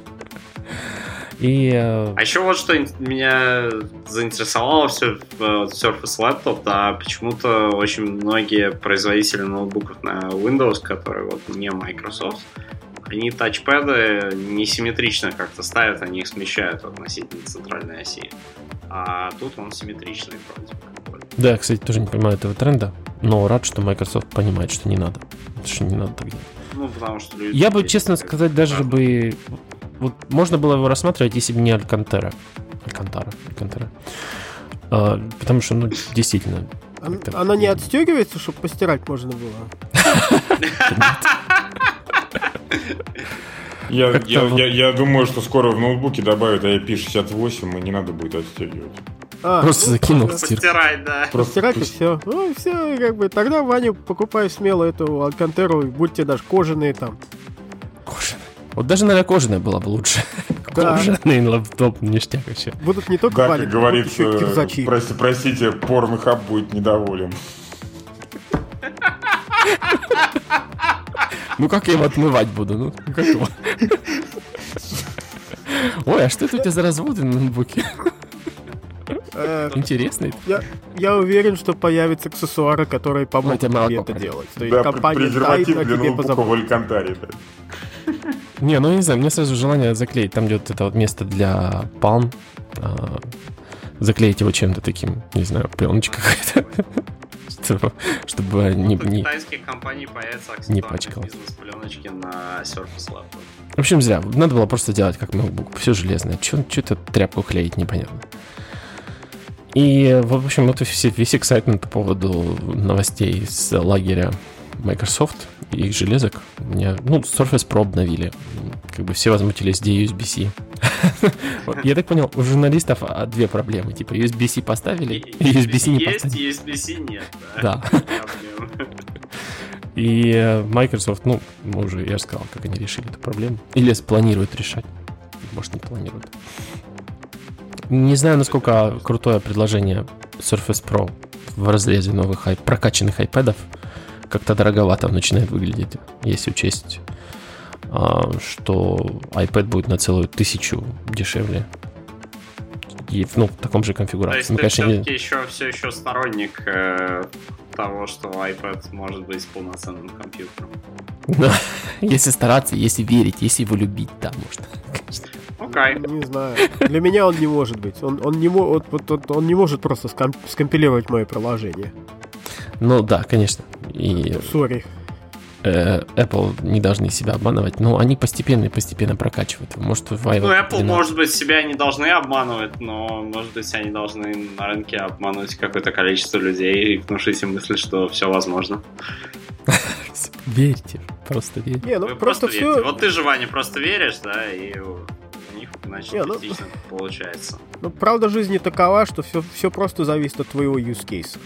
И э, А еще вот что меня заинтересовало все в э, Surface Laptop, да, почему-то очень многие производители ноутбуков на Windows, которые вот не Microsoft, они тачпэды несимметрично как-то ставят, они их смещают относительно центральной оси. А тут он симметричный вроде бы. да, я, кстати, тоже не понимаю этого тренда, но рад, что Microsoft понимает, что не надо. Что не надо так делать. Ну, потому что люди... Я бы, честно сказать, даже разные. бы... Вот можно было его рассматривать, если бы не Алькантера. Алькантара. Алькантера. А, потому что, ну, действительно, Она не отстегивается, чтобы постирать можно было. [LAUGHS] [LAUGHS] Я, я, я, я думаю, что скоро в ноутбуке добавят IP68, и не надо будет отстегивать. А, Просто ну, закинул в стирку. Постирать, да. Просто Стирать и пусть- все. Ну, все, как бы, тогда, Ваня, покупай смело эту Алькантеру, будьте даже кожаные там. Кожаная. Вот даже, наверное, кожаная была бы лучше. [LAUGHS] Да. Кожаный лаптоп, ништяк вообще. Будут не только Да, валить, как будут еще говорится, кирзачи. прости- простите, порнохаб будет недоволен. [LAUGHS] Ну как я его отмывать буду? Ну, как его? Ой, а что это у тебя за разводы на ноутбуке? Э, Интересный. я, я уверен, что появятся аксессуары, которые помогут тебе молоко тебе это делать. То есть Да, компания презерватив для ноутбука в. Алькантаре. да. Не, ну я не знаю, мне сразу желание заклеить. Там где вот это вот место для палм. а, заклеить его чем-то таким, не знаю, пленочкой какой-то. Чтобы- Чтобы не, не- китайских компаний появятся не аксессуарные пачкалось. бизнес-пленочки на Surface Laptop. В общем, зря. Надо было просто делать как MacBook. Все железное. Че это тряпку клеить, непонятно. И, в общем, это все, весь эксайтмент по поводу новостей с лагеря Microsoft и их железок. Мне, ну, Surface Pro обновили. Как бы все возмутились, где USB-C. [LAUGHS] Я так понял, у журналистов а, две проблемы. Типа, USB-C поставили, и USB-C не есть, поставили. USB-C нет. Да. И э, Microsoft, ну, мы уже, я же сказал, как они решили эту проблему. Или планируют решать. Может, не планируют. Не знаю, насколько крутое предложение Surface Pro в разрезе новых прокачанных iPad. Как-то дороговато начинает выглядеть, если учесть, а, что iPad будет на целую тысячу дешевле. И ну, в таком же То конфигурации. есть Ну, ты конечно, не- все-таки еще, все еще сторонник э, того, что iPad может быть полноценным компьютером. Но [LAUGHS] если стараться, если верить, если его любить, да, можно. конечно. Окей. Не знаю. Для меня он не может быть. Он, он, не, вот, вот, он не может просто ском- скомпилировать мое приложение. Ну да, конечно. И Сори. э, Apple не должны себя обманывать, но они постепенно и постепенно прокачивают. Может, в iOS Ну, Apple, 12. может быть, себя не должны обманывать, но, может быть, они должны на рынке обмануть какое-то количество людей и внушить им мысль, что все возможно. [LAUGHS] Верьте, просто верьте. Не, ну Вы просто, верьте. все. Вот ты же, Ваня, просто веришь, да, и у них, значит, Не, ну- получается. [LAUGHS] Ну, правда жизни такова, что все, все просто зависит от твоего use case.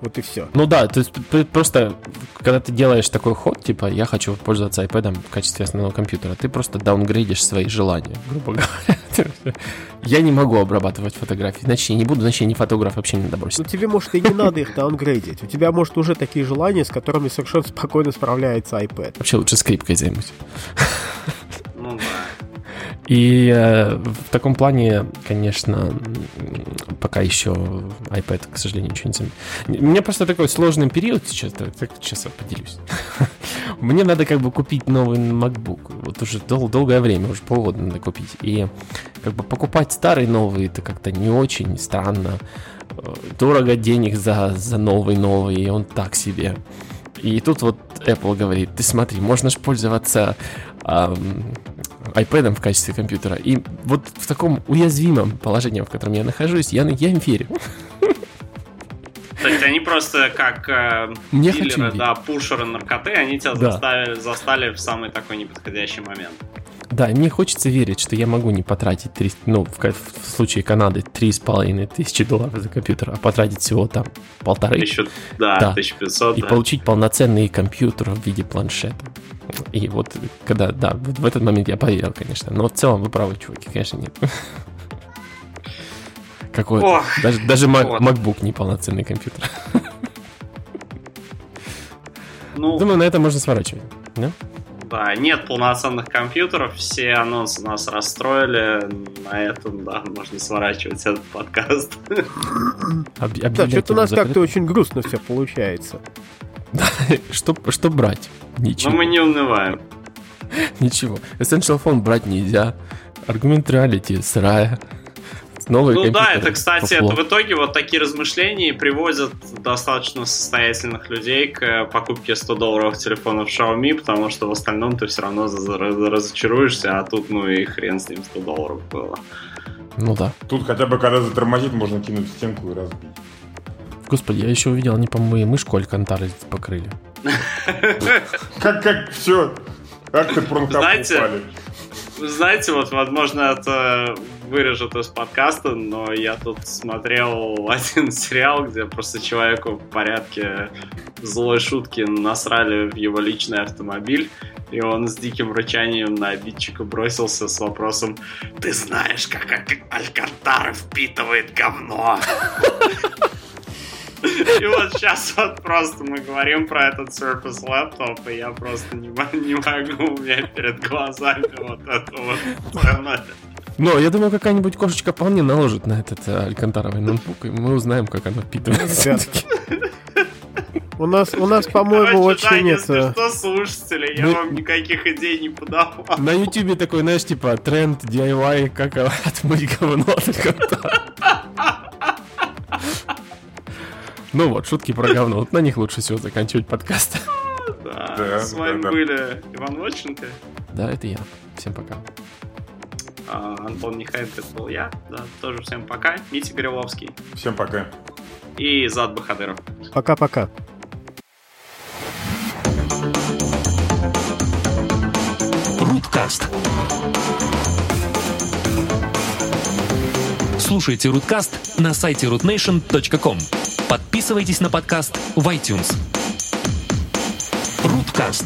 Вот и все. Ну да, то есть просто, когда ты делаешь такой ход, типа, я хочу пользоваться iPad в качестве основного компьютера, ты просто даунгрейдишь свои желания, грубо [LAUGHS] говоря. Я не могу обрабатывать фотографии, значит, я не буду, значит, я не фотограф, вообще не надо Ну, тебе, может, и не надо их даунгрейдить. У тебя, может, уже такие желания, с которыми совершенно спокойно справляется iPad. Вообще лучше скрипкой займусь. Ну да. И э, в таком плане, конечно, пока еще iPad, к сожалению, ничего не заменит. У меня просто такой сложный период сейчас, так, сейчас поделюсь. [LAUGHS] Мне надо как бы купить новый MacBook. Вот уже дол- долгое время, уже полгода надо купить. И как бы покупать старый новый, это как-то не очень странно. Э, Дорого денег за, за новый новый, и он так себе. И тут вот Apple говорит, ты смотри, можно же пользоваться iPad в качестве компьютера. И вот в таком уязвимом положении, в котором я нахожусь, я, я им верю. То есть они просто как э, Не дилеры, да, пушеры наркоты, они тебя Да. заставили, застали в самый такой неподходящий момент. Да, и мне хочется верить, что я могу не потратить, 300, ну, в, в случае Канады, 3,5 тысячи долларов за компьютер, а потратить всего там полторы. Тысячу, да, Да. 1500, и да. получить полноценный компьютер в виде планшета. И вот когда, да, вот в этот момент я поверил, конечно. Но в целом вы правы, чуваки, конечно, нет. [LAUGHS] Какой даже, даже вот. MacBook не полноценный компьютер. Ну, Думаю, на это можно сворачивать. Да? Да, нет полноценных компьютеров, все анонсы нас расстроили, на этом, да, можно сворачивать этот подкаст. Об- Да, что-то у нас как-то очень грустно все получается. Что, [LAUGHS] что брать? Но Ничего. мы не унываем. Ничего. Essential Phone брать нельзя. Аргумент реалити сырая. Новый Ну да, это, кстати, это в итоге вот такие размышления приводят достаточно состоятельных людей к покупке 100 долларовых телефонов Xiaomi, потому что в остальном ты все равно разочаруешься, а тут, ну и хрен с ним 100 долларов было. Ну да. Тут хотя бы, когда затормозит, можно кинуть в стенку и разбить. Господи, я еще увидел, они, по-моему, и мышку Алькантары покрыли. Как, как, все. Как ты пронкап Знаете, упали? Знаете, вот, возможно, это вырежут из подкаста, но я тут смотрел [LAUGHS] один сериал, где просто человеку в порядке злой шутки насрали в его личный автомобиль, и он с диким рычанием на обидчика бросился с вопросом «Ты знаешь, как Алькантара впитывает говно?» [LAUGHS] И вот сейчас вот просто мы говорим про этот Surface Laptop, и я просто не, не могу, у меня перед глазами вот это вот. Но я думаю, какая-нибудь кошечка вполне наложит на этот э, алькантаровый ноутбук, и мы узнаем, как она впитывается. У нас, у нас, по-моему, очень да, нет... Если что, слушатели, я Мы... вам никаких идей не подавал. На ютубе такой, знаешь, типа, тренд DIY, как отмыть говно от [LAUGHS] Ну вот, шутки про говно. Вот на них лучше всего заканчивать подкаст. Да, да с вами да, были Иван Воченко. Да, это я. Всем пока. А, Антон Михайлов, это был я. Да, тоже всем пока. Митя Гореловский. Всем пока. И Зад Бахадыров. Пока-пока. Руткаст. Слушайте Руткаст на сайте rootnation.com. Подписывайтесь на подкаст в iTunes. Руткаст.